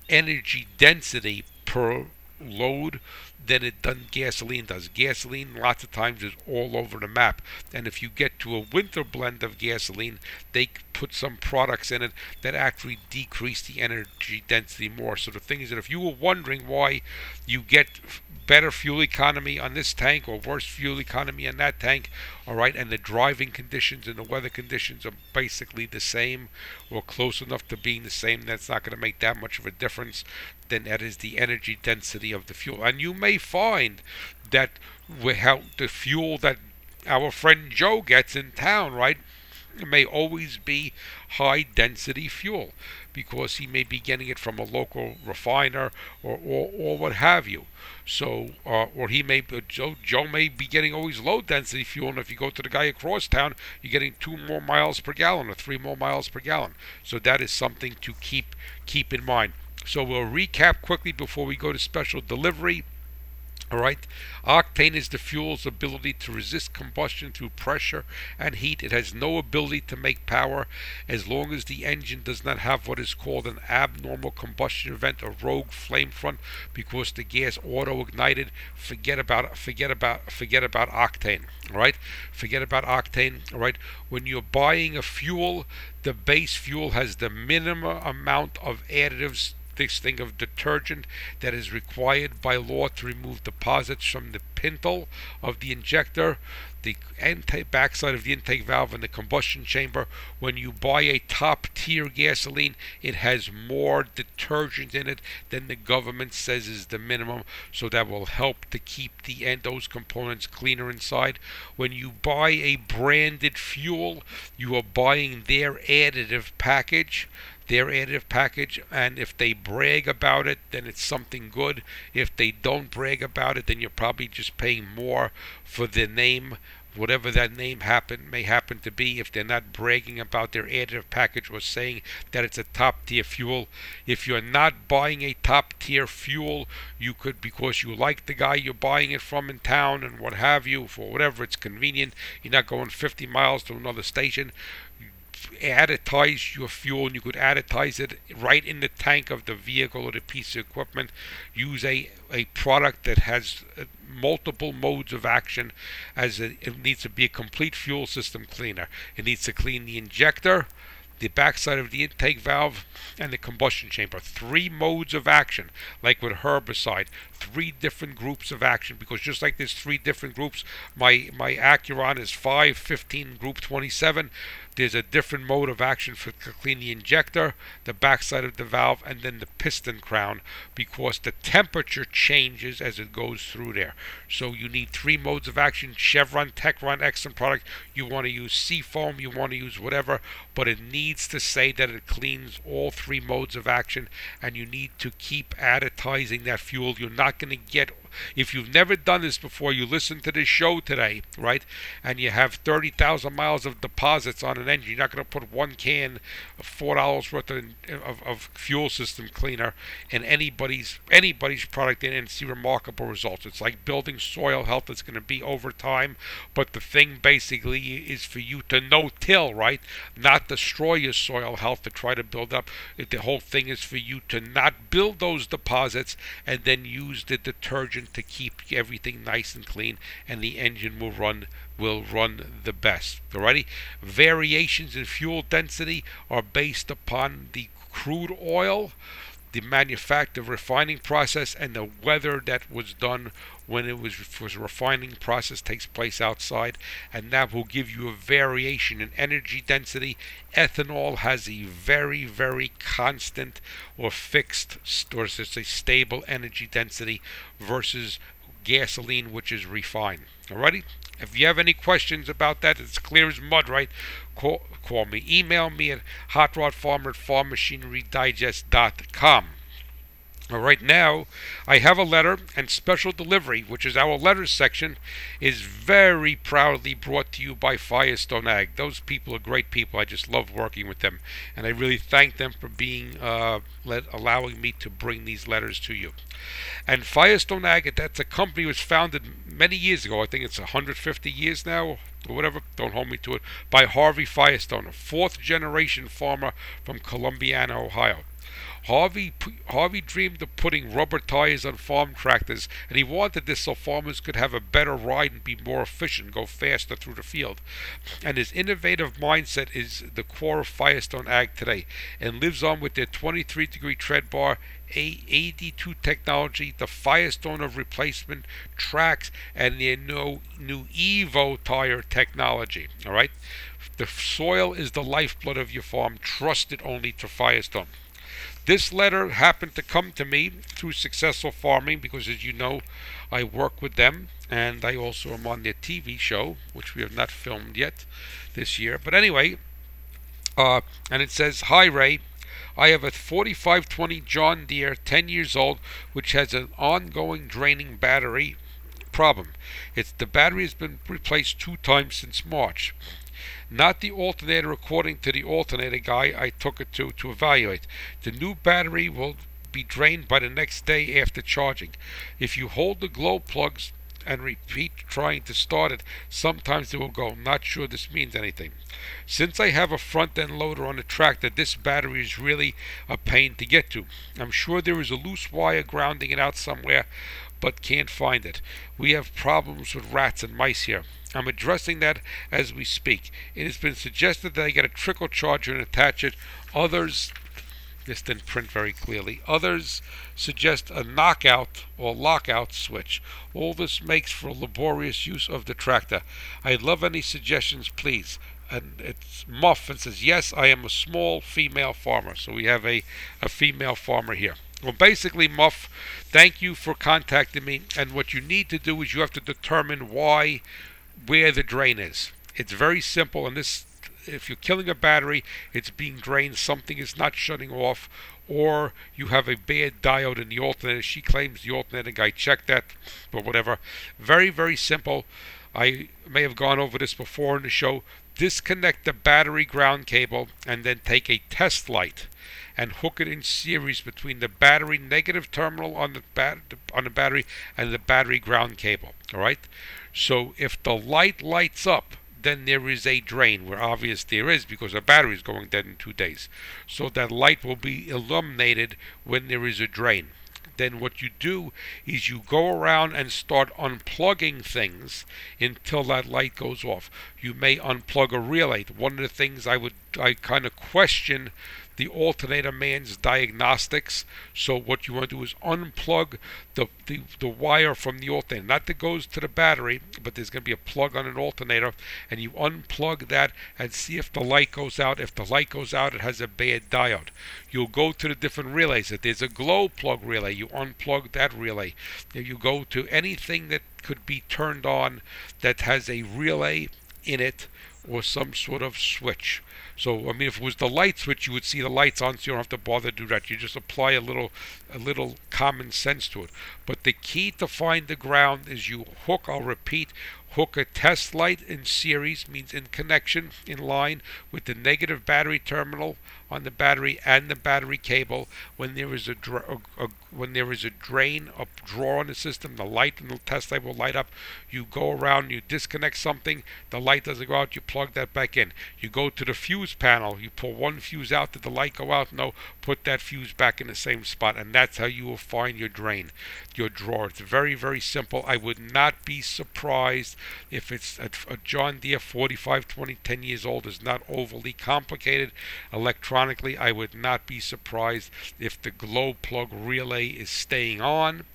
energy density per load than it done gasoline does. Gasoline lots of times is all over the map. And if you get to a winter blend of gasoline, they put some products in it that actually decrease the energy density more. So the thing is that if you were wondering why you get better fuel economy on this tank or worse fuel economy on that tank, all right, and the driving conditions and the weather conditions are basically the same or close enough to being the same, that's not going to make that much of a difference, then that is the energy density of the fuel. And you may find that how the fuel that our friend Joe gets in town, right? May always be high density fuel because he may be getting it from a local refiner or, or, or what have you. So, uh, or he may, Joe, Joe may be getting always low density fuel, and if you go to the guy across town, you're getting two more miles per gallon or three more miles per gallon. So that is something to keep keep in mind. So we'll recap quickly before we go to special delivery. All right. Octane is the fuel's ability to resist combustion through pressure and heat. It has no ability to make power as long as the engine does not have what is called an abnormal combustion event, a rogue flame front, because the gas auto ignited. Forget about forget about forget about octane. All right. Forget about octane. All right. When you're buying a fuel, the base fuel has the minimum amount of additives this thing of detergent that is required by law to remove deposits from the pintle of the injector, the intake backside of the intake valve and the combustion chamber. When you buy a top tier gasoline, it has more detergent in it than the government says is the minimum, so that will help to keep the end those components cleaner inside. When you buy a branded fuel, you are buying their additive package their additive package and if they brag about it then it's something good. If they don't brag about it then you're probably just paying more for the name. Whatever that name happen may happen to be if they're not bragging about their additive package or saying that it's a top tier fuel. If you're not buying a top tier fuel you could because you like the guy you're buying it from in town and what have you for whatever it's convenient you're not going 50 miles to another station additize your fuel and you could additize it right in the tank of the vehicle or the piece of equipment use a, a product that has uh, multiple modes of action as it, it needs to be a complete fuel system cleaner it needs to clean the injector the backside of the intake valve, and the combustion chamber. Three modes of action, like with herbicide. Three different groups of action, because just like there's three different groups, my my Acuron is 5, 15, group 27. There's a different mode of action for to clean the injector, the backside of the valve, and then the piston crown because the temperature changes as it goes through there. So you need three modes of action Chevron, Techron, Exxon product. You want to use Seafoam, you want to use whatever, but it needs to say that it cleans all three modes of action, and you need to keep additizing that fuel. You're not going to get if you've never done this before, you listen to this show today, right? And you have 30,000 miles of deposits on an engine. You're not going to put one can of $4 worth of, of, of, fuel system cleaner in anybody's anybody's product in and see remarkable results. It's like building soil health. It's going to be over time. But the thing basically is for you to no-till, right? Not destroy your soil health to try to build up. The whole thing is for you to not build those deposits and then use the detergent to keep everything nice and clean and the engine will run will run the best. Alrighty? Variations in fuel density are based upon the crude oil, the manufacture refining process and the weather that was done when it was, was refining process takes place outside and that will give you a variation in energy density. Ethanol has a very very constant or fixed or it's a stable energy density versus gasoline which is refined. Alrighty if you have any questions about that it's clear as mud right? Call, call me email me at hotrodfarmer at farmmachinerydigest.com all right, now I have a letter and special delivery, which is our letters section, is very proudly brought to you by Firestone Ag. Those people are great people. I just love working with them, and I really thank them for being uh, let, allowing me to bring these letters to you. And Firestone Ag, that's a company was founded many years ago. I think it's 150 years now, or whatever. Don't hold me to it. By Harvey Firestone, a fourth generation farmer from Columbiana, Ohio. Harvey Harvey dreamed of putting rubber tires on farm tractors, and he wanted this so farmers could have a better ride and be more efficient, go faster through the field. And his innovative mindset is the core of Firestone Ag today, and lives on with their 23 degree tread bar a AD2 technology, the Firestone of replacement tracks, and their new, new Evo tire technology. All right, the soil is the lifeblood of your farm. Trust it only to Firestone. This letter happened to come to me through Successful Farming because, as you know, I work with them and I also am on their TV show, which we have not filmed yet this year. But anyway, uh, and it says, Hi Ray, I have a 4520 John Deere 10 years old which has an ongoing draining battery problem. It's the battery has been replaced two times since March. Not the alternator according to the alternator guy I took it to to evaluate. The new battery will be drained by the next day after charging. If you hold the glow plugs and repeat trying to start it, sometimes it will go. Not sure this means anything. Since I have a front end loader on the tractor, this battery is really a pain to get to. I'm sure there is a loose wire grounding it out somewhere, but can't find it. We have problems with rats and mice here. I'm addressing that as we speak. It has been suggested that I get a trickle charger and attach it. Others this didn't print very clearly. Others suggest a knockout or lockout switch. All this makes for laborious use of the tractor. I'd love any suggestions, please. And it's Muff and says, Yes, I am a small female farmer. So we have a, a female farmer here. Well, basically, Muff, thank you for contacting me. And what you need to do is you have to determine why, where the drain is. It's very simple, and this if you're killing a battery, it's being drained, something is not shutting off, or you have a bad diode in the alternator. She claims the alternator guy checked that, but whatever. Very, very simple. I may have gone over this before in the show. Disconnect the battery ground cable and then take a test light and hook it in series between the battery negative terminal on the on the battery and the battery ground cable. All right. So if the light lights up, then there is a drain where obvious there is because the battery is going dead in two days. So that light will be illuminated when there is a drain. Then what you do is you go around and start unplugging things until that light goes off. You may unplug a relay. One of the things I would I kind of question the alternator man's diagnostics. So what you want to do is unplug the, the, the wire from the alternator, not that goes to the battery, but there's going to be a plug on an alternator, and you unplug that and see if the light goes out. If the light goes out, it has a bad diode. You'll go to the different relays. If there's a glow plug relay, you unplug that relay. If you go to anything that could be turned on that has a relay in it or some sort of switch. So I mean, if it was the light switch, you would see the lights on, so you don't have to bother to do that. You just apply a little, a little common sense to it. But the key to find the ground is you hook. I'll repeat: hook a test light in series, means in connection, in line with the negative battery terminal on the battery and the battery cable. When there is a, dra- a, a when there is a drain, a draw on the system, the light in the test light will light up. You go around, you disconnect something, the light doesn't go out, you plug that back in. You go to the fuse panel, you pull one fuse out, did the light go out? No, put that fuse back in the same spot, and that's how you will find your drain, your drawer. It's very, very simple. I would not be surprised if it's a, a John Deere 4520, 10 years old, is not overly complicated. Electronically, I would not be surprised if the glow plug relay is staying on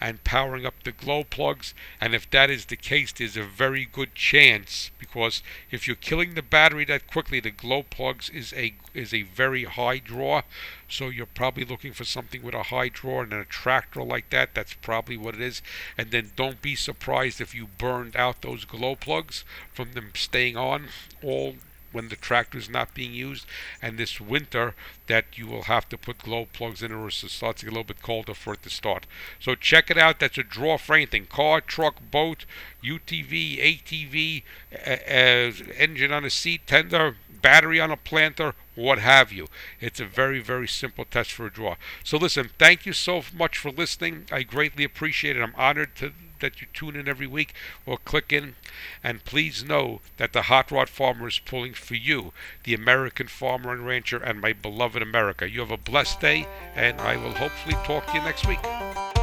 and powering up the glow plugs and if that is the case there's a very good chance because if you're killing the battery that quickly the glow plugs is a is a very high draw. So you're probably looking for something with a high draw and an attractor like that. That's probably what it is. And then don't be surprised if you burned out those glow plugs from them staying on all when the tractor is not being used, and this winter that you will have to put glow plugs in or it starts to get a little bit colder for it to start. So check it out. That's a draw for anything: car, truck, boat, UTV, ATV, engine on a seed tender, battery on a planter, what have you. It's a very, very simple test for a draw. So listen, thank you so much for listening. I greatly appreciate it. I'm honored to that you tune in every week or click in. And please know that the Hot Rod Farmer is pulling for you, the American farmer and rancher, and my beloved America. You have a blessed day, and I will hopefully talk to you next week.